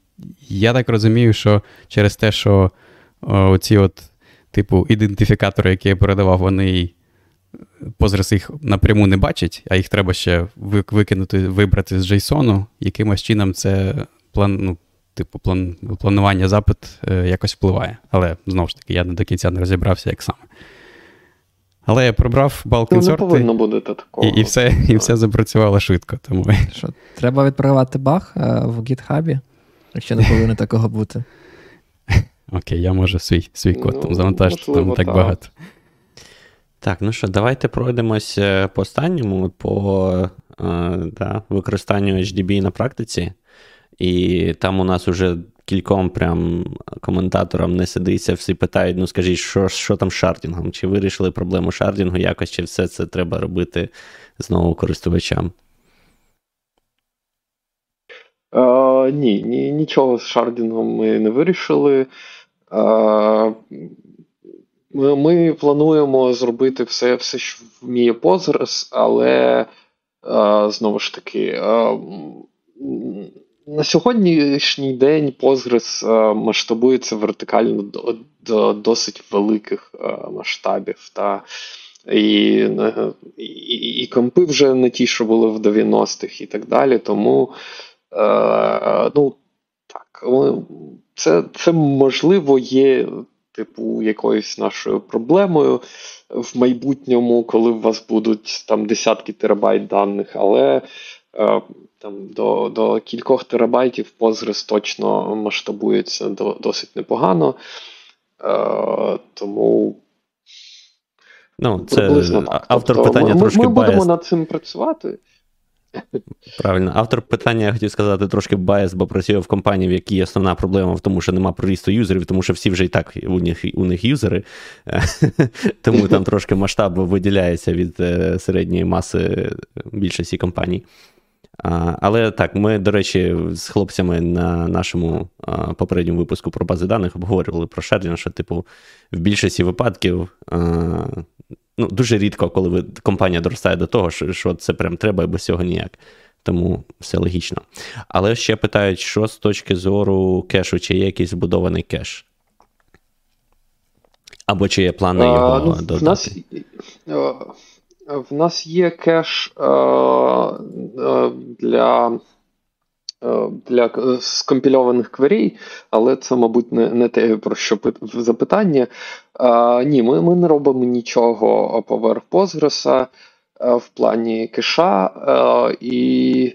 D: я так розумію, що через те, що оці от, типу, ідентифікатори, які я передавав, вони Позрис їх напряму не бачить, а їх треба ще викинути, вибрати з JSON, якимось чином це план, ну, типу, план, планування запит е, якось впливає. Але знову ж таки, я не до кінця не розібрався, як саме. Але я
B: ну, не повинно бути такого.
D: І і, все і все запрацювало швидко. Тому...
C: Що, Треба відправляти баг е, в GitHub, якщо не повинно такого бути. *laughs*
D: Окей, я можу свій свій код ну, там завантажити, там так, так багато.
A: Так, ну що, давайте пройдемось е, по останньому, по е, да, використанню HDB на практиці. І там у нас уже кільком прям коментаторам не сидиться, всі питають: ну скажіть, що що там з шардінгом? Чи вирішили проблему шардінгу якось, чи все це треба робити знову користувачам?
B: Uh, ні, ні, нічого з шардінгом ми не вирішили. Uh, ми плануємо зробити все, все, що вміє Postgres, але знову ж таки. На сьогоднішній день Postgres масштабується вертикально до, до досить великих масштабів. Та, і, і і, компи вже не ті, що були в 90-х і так далі. Тому ну, так, це, це можливо є типу, якоюсь нашою проблемою в майбутньому, коли у вас будуть там десятки терабайт даних, але е, там до до кількох терабайтів Postgres точно масштабується до, досить непогано. Е, Тому.
A: Ну, це автор тобто, питання ми, трошки
B: Ми будемо над цим працювати.
A: Правильно. Автор питання я хотів сказати трошки bias, бо працює в компанії, в якій основна проблема в тому, що нема приросту юзерів, тому що всі вже і так у них у них юзери, *laughs* тому там трошки масштаб виділяється від е, середньої маси більшості компаній. Але так, ми, до речі, з хлопцями на нашому попередньому випуску про бази даних обговорювали про sharding, що, типу, в більшості випадків ну, дуже рідко, коли компанія доростає до того, що що це прям треба і без цього ніяк. Тому все логічно. Але ще питають, що з точки зору кешу, чи є якийсь вбудований кеш? Або чи є плани його а, ну, додати?
B: В нас, в нас є кеш а, для Е, для е, скомпільованих кверій, але це, мабуть, не не те, про що запитання. А, Ні, ми ми не робимо нічого поверх Postgres е, в плані кеша. А, і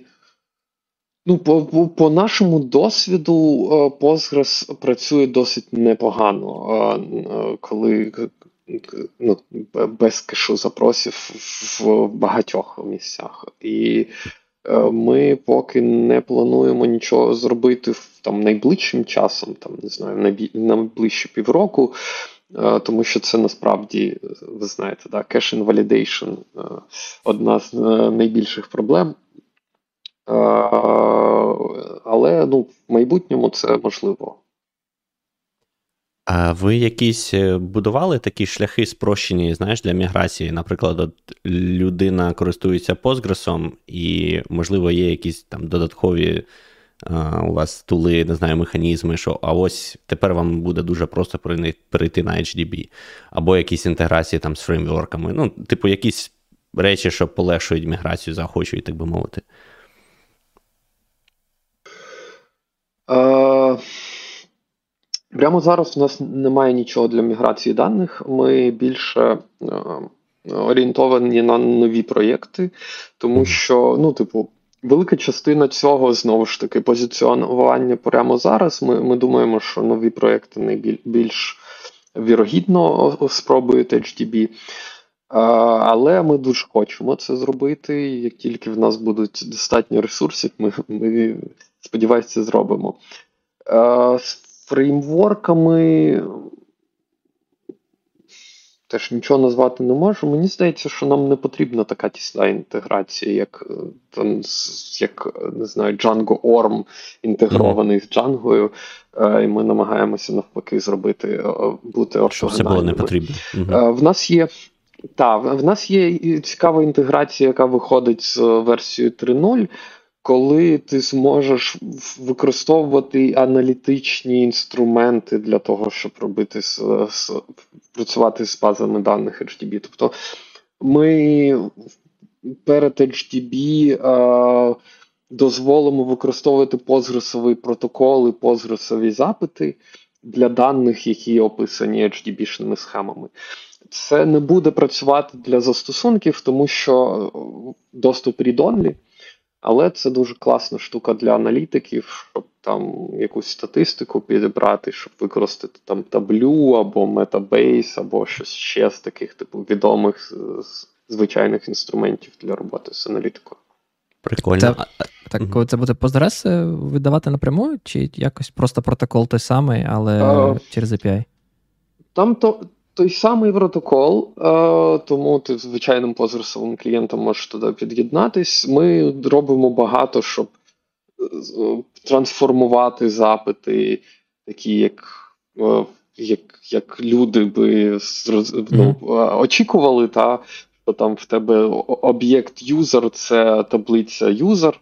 B: ну, по, по, по нашому досвіду Postgres працює досить непогано, а, коли ну, без кешу запросів в багатьох місцях. І Е, ми поки не плануємо нічого зробити там найближчим часом, там не знаю, найближче півроку, е, тому що це насправді, ви знаєте, да, cash invalidation е, одна з найбільших проблем. Але ну, в майбутньому це можливо.
A: А ви якісь е, будували такі шляхи спрощені, знаєш, для міграції? Наприклад, от людина користується Postgres, і, можливо, є якісь там додаткові а, у вас тули, не знаю, механізми, що а ось тепер вам буде дуже просто перейти на HDB, або якісь інтеграції там з фреймворками. Ну, типу, якісь речі, що полегшують міграцію, заохочують, так би мовити.
B: Uh... Прямо зараз у нас немає нічого для міграції даних. Ми більше е, орієнтовані на нові проєкти, тому що, ну, типу, велика частина цього знову ж таки позиціонування прямо зараз. Ми ми думаємо, що нові проєкти найбільш вірогідно спробують HDB. Але ми дуже хочемо це зробити. Як тільки в нас будуть достатньо ресурсів, ми, ми сподіваюся, це зробимо. Е, фреймворками теж нічого назвати не можу. Мені здається, що нам не потрібна така тісна інтеграція, як е, там, як не знаю, Django Orm інтегрований mm-hmm. з Django, е, і ми намагаємося навпаки зробити е, бути ортогональними. Щоб
A: було не потрібно.
B: Mm-hmm. В нас є. Так, в нас є цікава інтеграція, яка виходить з версією 3.0 коли ти зможеш використовувати аналітичні інструменти для того, щоб робити з, з працювати з базами даних HDB. Тобто ми перед HDB а, дозволимо використовувати позгресовий протокол і позгресові запити для даних, які описані HDB-шними схемами. Це не буде працювати для застосунків, тому що доступ read-only, але це дуже класна штука для аналітиків, щоб там якусь статистику підібрати, щоб використати там таблю або метабейс, або щось ще з таких типу відомих звичайних інструментів для роботи з аналітикою.
A: Прикольно.
C: Це, так, коли це буде Postgres е, видавати напряму, чи якось просто протокол той самий, але а, через API?
B: Там то той самий протокол, е, тому ти звичайним позрисовим клієнтом можеш туди під'єднатись. Ми робимо багато, щоб е, трансформувати запити, такі, як е, як, як люди би ну, очікували, та, що там в тебе об'єкт юзер це таблиця юзер.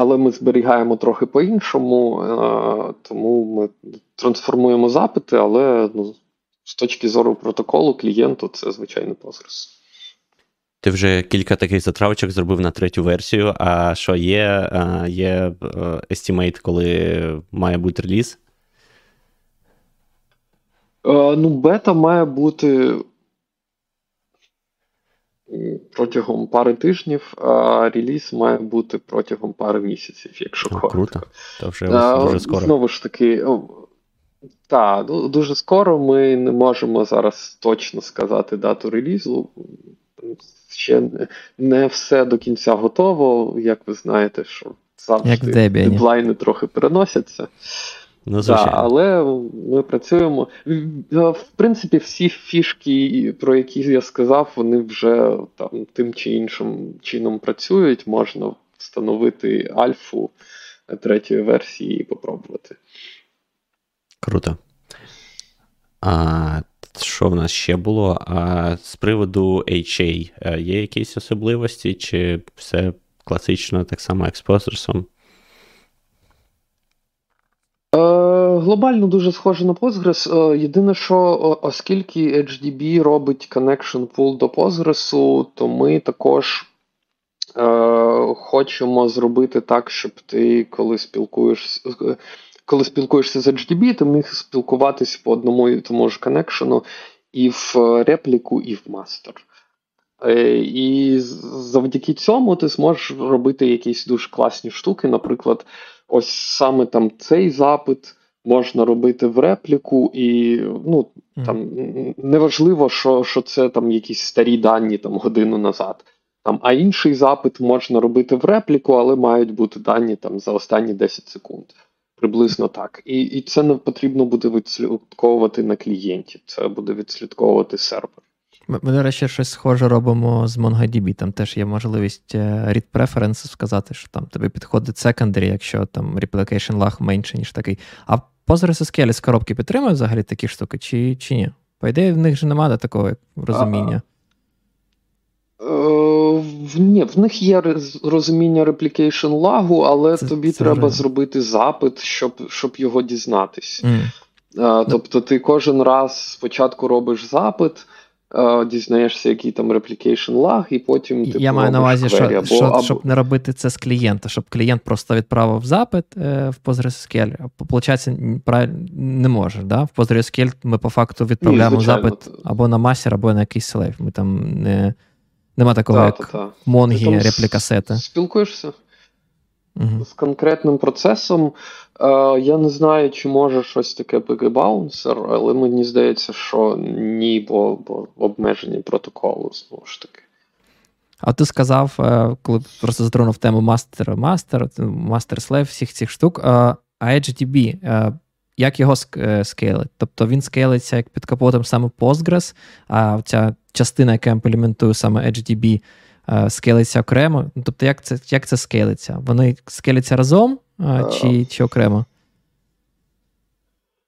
B: Але ми зберігаємо трохи по-іншому, тому ми трансформуємо запити, але ну, з точки зору протоколу клієнту це звичайний Postgres.
A: Ти вже кілька таких затравочок зробив на третю версію. А що є? Є estimate, коли має бути реліз?
B: Ну, бета має бути протягом пари тижнів, а реліз має бути протягом пари місяців, якщо
A: О,
B: коротко.
A: Круто. То вже а, дуже скоро.
B: Знову ж таки, так, дуже скоро ми не можемо зараз точно сказати дату релізу. ще не все до кінця готово. Як ви знаєте, що завжди дедлайни трохи переносяться.
A: Ну, да,
B: але ми працюємо. В принципі, всі фішки, про які я сказав, вони вже там тим чи іншим чином працюють. Можна встановити альфу третьої версії і попробувати.
A: Круто. А що в нас ще було? А З приводу HA е, є якісь особливості, чи все класично так само, як з Postgres?
B: Е, глобально дуже схоже на Postgres. Е, єдине, що оскільки HDB робить connection pool до Postgres, то ми також е, хочемо зробити так, щоб ти, коли спілкуєшся коли спілкуєшся з HDB, ти міг спілкуватись по одному і тому ж коннекшену і в репліку, і в мастер. Е, і завдяки цьому ти зможеш робити якісь дуже класні штуки. Наприклад, ось саме там цей запит можна робити в репліку, і ну, там неважливо, що що це там якісь старі дані там годину назад. Там, А інший запит можна робити в репліку, але мають бути дані там за останні 10 секунд. Приблизно так. І і це не потрібно буде відслідковувати на клієнті, це буде відслідковувати сервер.
C: Ми, до речі, щось схоже робимо з MongoDB. Там теж є можливість е, read preferences сказати, що там тобі підходить secondary, якщо там replication lag менше, ніж такий. А PostgreSQL з коробки підтримує взагалі такі штуки, чи чи ні? По ідеї, в них же немає такого розуміння.
B: Е, ні, в них є розуміння replication lag у, але це, тобі це треба вже... зробити запит, щоб щоб його дізнатись. Mm. Тобто ти кожен раз спочатку робиш запит, дізнаєшся, який там replication lag, і потім ти
C: Я маю на увазі, що, або, що або... щоб не робити це з клієнта, щоб клієнт просто відправив запит е, в PostgreSQL. Получається, не може. Да? В PostgreSQL ми по факту відправляємо Ні, запит або на master, або на якийсь slave. Ми там не. Нема такого, та, як та, та. Монгі, replica set и.
B: Спілкуєшся угу. з конкретним процесом. Е, Я не знаю, чи може щось таке PgBouncer, але мені здається, що ні, бо, бо обмежені протоколу знову ж таки.
C: А ти сказав, е, коли просто затронув тему master, master, master slave, всіх цих штук. Е, а е, як його scale ить? Тобто він scale иться як під капотом саме Postgres, а ця частина, яка імплементує саме HDB, е, скелиться окремо. Тобто, як це як це скелиться? Вони скеляться разом е, чи чи окремо?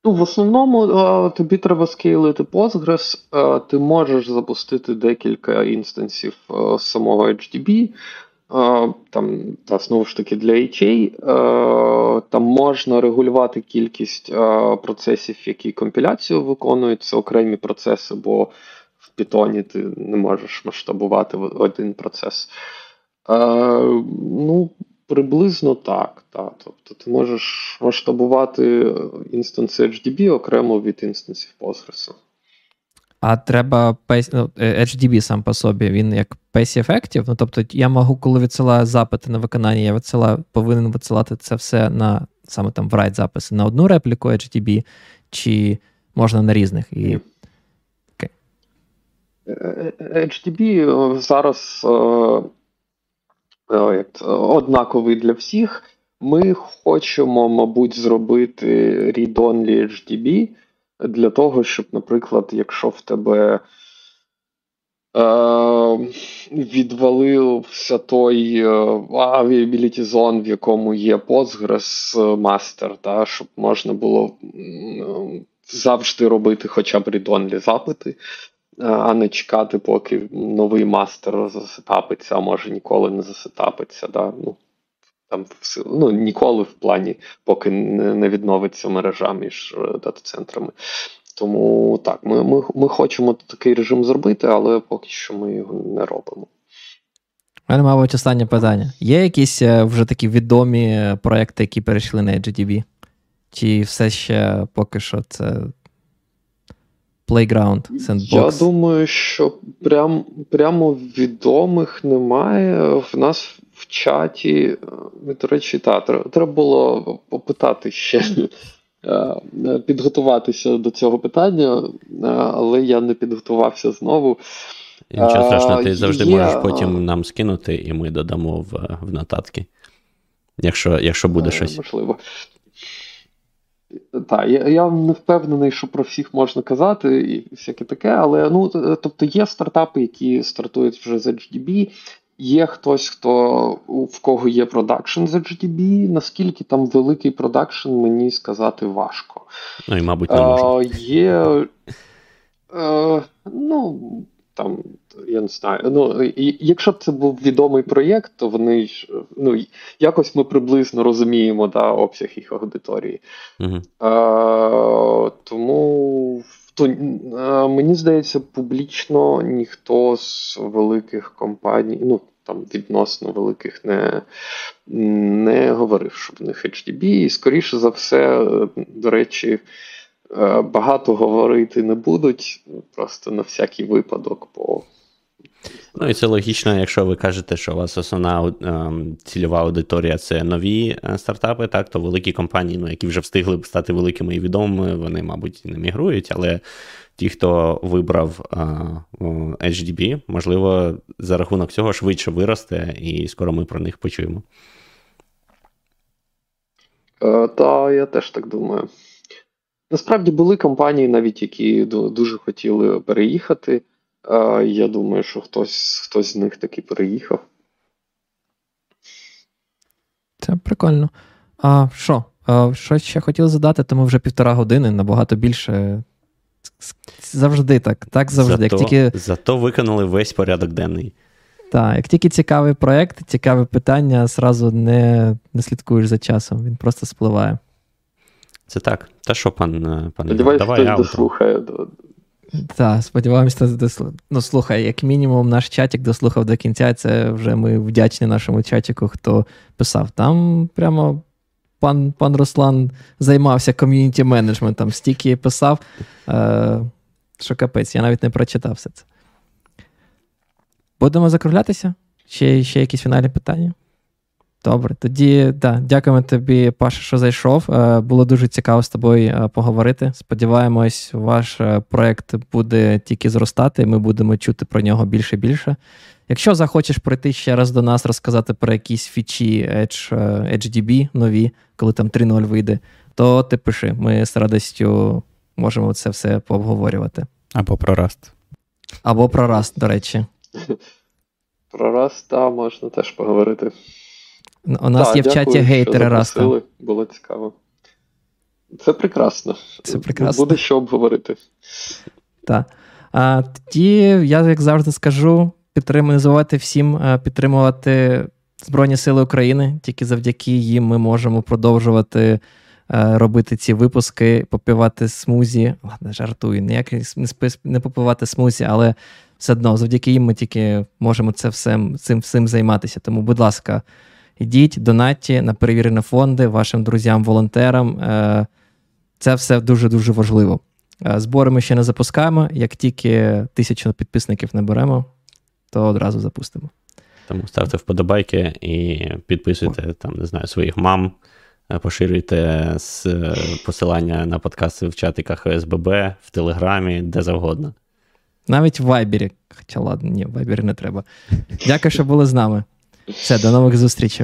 B: Ну, В основному е, тобі треба скейлити Postgres. Ти можеш запустити декілька інстансів самого HDB. Там, та, знову ж таки, для HA. Там можна регулювати кількість процесів, які компіляцію виконують. Це окремі процеси, бо в Python ти не можеш масштабувати один процес. Е, Ну, приблизно так. так. Тобто ти можеш масштабувати інстанси HDB окремо від інстансів Postgres.
C: А треба ну, HDB сам по собі, він як pace effective. Ну, тобто, я можу, коли відсилаю запити на виконання, я відсилаю, повинен висилати це все на саме там в write записи на одну репліку HDB, чи можна на різних. І
B: HTTP зараз як однаковий для всіх. Ми хочемо, мабуть, зробити read-only HTTP для того, щоб, наприклад, якщо в тебе е, відвалився той авіабіліті зон, в якому є Postgres Master, та, щоб можна було завжди робити хоча б read-only запити а не чекати, поки новий мастер засетапиться, а може ніколи не засетапиться. Да? Ну, там ну, Ніколи в плані, поки не відновиться мережа між е, дата-центрами. Тому так, ми, ми, ми хочемо такий режим зробити, але поки що ми його не робимо.
C: У мене, мабуть, останнє питання. Є якісь е, вже такі відомі проекти, які перейшли на HTTP? Чи все ще поки що це Playground, Sandbox?
B: Я думаю, що прям, прямо відомих немає. В нас в чаті, е, до речі, та, треба було попитати ще. *laughs* Е, підготуватися до цього питання, е, але я не підготувався знову.
A: Нічого страшного, ти завжди є... можеш потім нам скинути, і ми додамо в в нотатки, якщо якщо буде щось.
B: Можливо. Так, я я не впевнений, що про всіх можна казати, і всяке таке, але ну, тобто є стартапи, які стартують вже з HDB, є хтось, хто в кого є продакшн з HDB, наскільки там великий продакшн, мені сказати важко.
A: Ну і, мабуть, не можна.
B: А, Є. А, ну, там, я не знаю. Ну, і, Якщо б це був відомий проєкт, то вони ж ну, якось ми приблизно розуміємо да, обсяг їх аудиторії.
A: Угу.
B: А, Тому то, а, мені здається, публічно ніхто з великих компаній, ну там відносно великих, не не говорив, що в них HDB, і скоріше за все, до речі. Е, багато говорити не будуть, просто на всякий випадок. по...
A: Ну і це логічно, якщо ви кажете, що у вас основна ем, цільова аудиторія це нові е, стартапи, так, то великі компанії, ну, які вже встигли б стати великими і відомими, вони, мабуть, не мігрують, але ті, хто вибрав е, HDB, можливо, за рахунок цього швидше виросте, і скоро ми про них почуємо.
B: Так, я теж так думаю. Насправді були компанії, навіть які дуже хотіли переїхати. Я думаю, що хтось хтось з них таки переїхав.
C: Це прикольно. А що? Що ще хотів задати, тому вже півтора години набагато більше. Завжди так. Так завжди.
A: Зато,
C: як тільки...
A: зато виконали весь порядок денний.
C: Так, як тільки цікавий проєкт, цікаве питання, зразу не не слідкуєш за часом, він просто спливає.
A: Це так. Та що, пан е, пан
B: Сподіваюсь, дослухає.
C: Так, сподіваємося, дослухає. Ну, слухай, як мінімум, наш чатик дослухав до кінця. Це вже ми вдячні нашому чатику, хто писав. Там прямо пан пан Руслан займався ком'юніті менеджментом, стільки писав, е, що капець, я навіть не прочитав все це. Будемо закруглятися? Ще, Ще якісь фінальні питання? Добре, тоді да, дякуємо тобі, Паша, що зайшов. Е, було дуже цікаво з тобою е, поговорити. Сподіваємось, ваш е, проект буде тільки зростати, і ми будемо чути про нього більше і більше. Якщо захочеш прийти ще раз до нас, розказати про якісь фічі Edge, HDB нові, коли там 3.0 вийде, то ти пиши. Ми з радістю можемо це все пообговорювати.
D: Або про Rust.
C: Або про Rust, до речі. *laughs*
B: Про Rust, так, можна теж поговорити.
C: У нас так, є в чаті дякую, гейтери Раста.
B: Було цікаво. Це прекрасно.
C: Це прекрасно.
B: Буде що обговорити.
C: Так. А тоді я, як завжди, скажу: підтримую, всім підтримувати Збройні Сили України. Тільки завдяки їм ми можемо продовжувати робити ці випуски, попивати смузі. Ладно, жартую, ніяк не попивати смузі, але все одно завдяки їм ми тільки можемо це все, цим всім займатися. Тому, будь ласка. Ідіть, донатьте на перевірені фонди вашим друзям-волонтерам. Е, це все дуже-дуже важливо. Е, збори ми ще не запускаємо. Як тільки тисячу підписників наберемо, то одразу запустимо.
A: Тому ставте вподобайки і підписуйте там, не знаю, своїх мам, е, поширюйте з посилання на подкасти в чатиках СББ, в Телеграмі, де завгодно.
C: Навіть в Вайбері. Хоча ладно, ні, в Вайбері не треба. Дякую, що були з нами. Все, до нових зустрічей.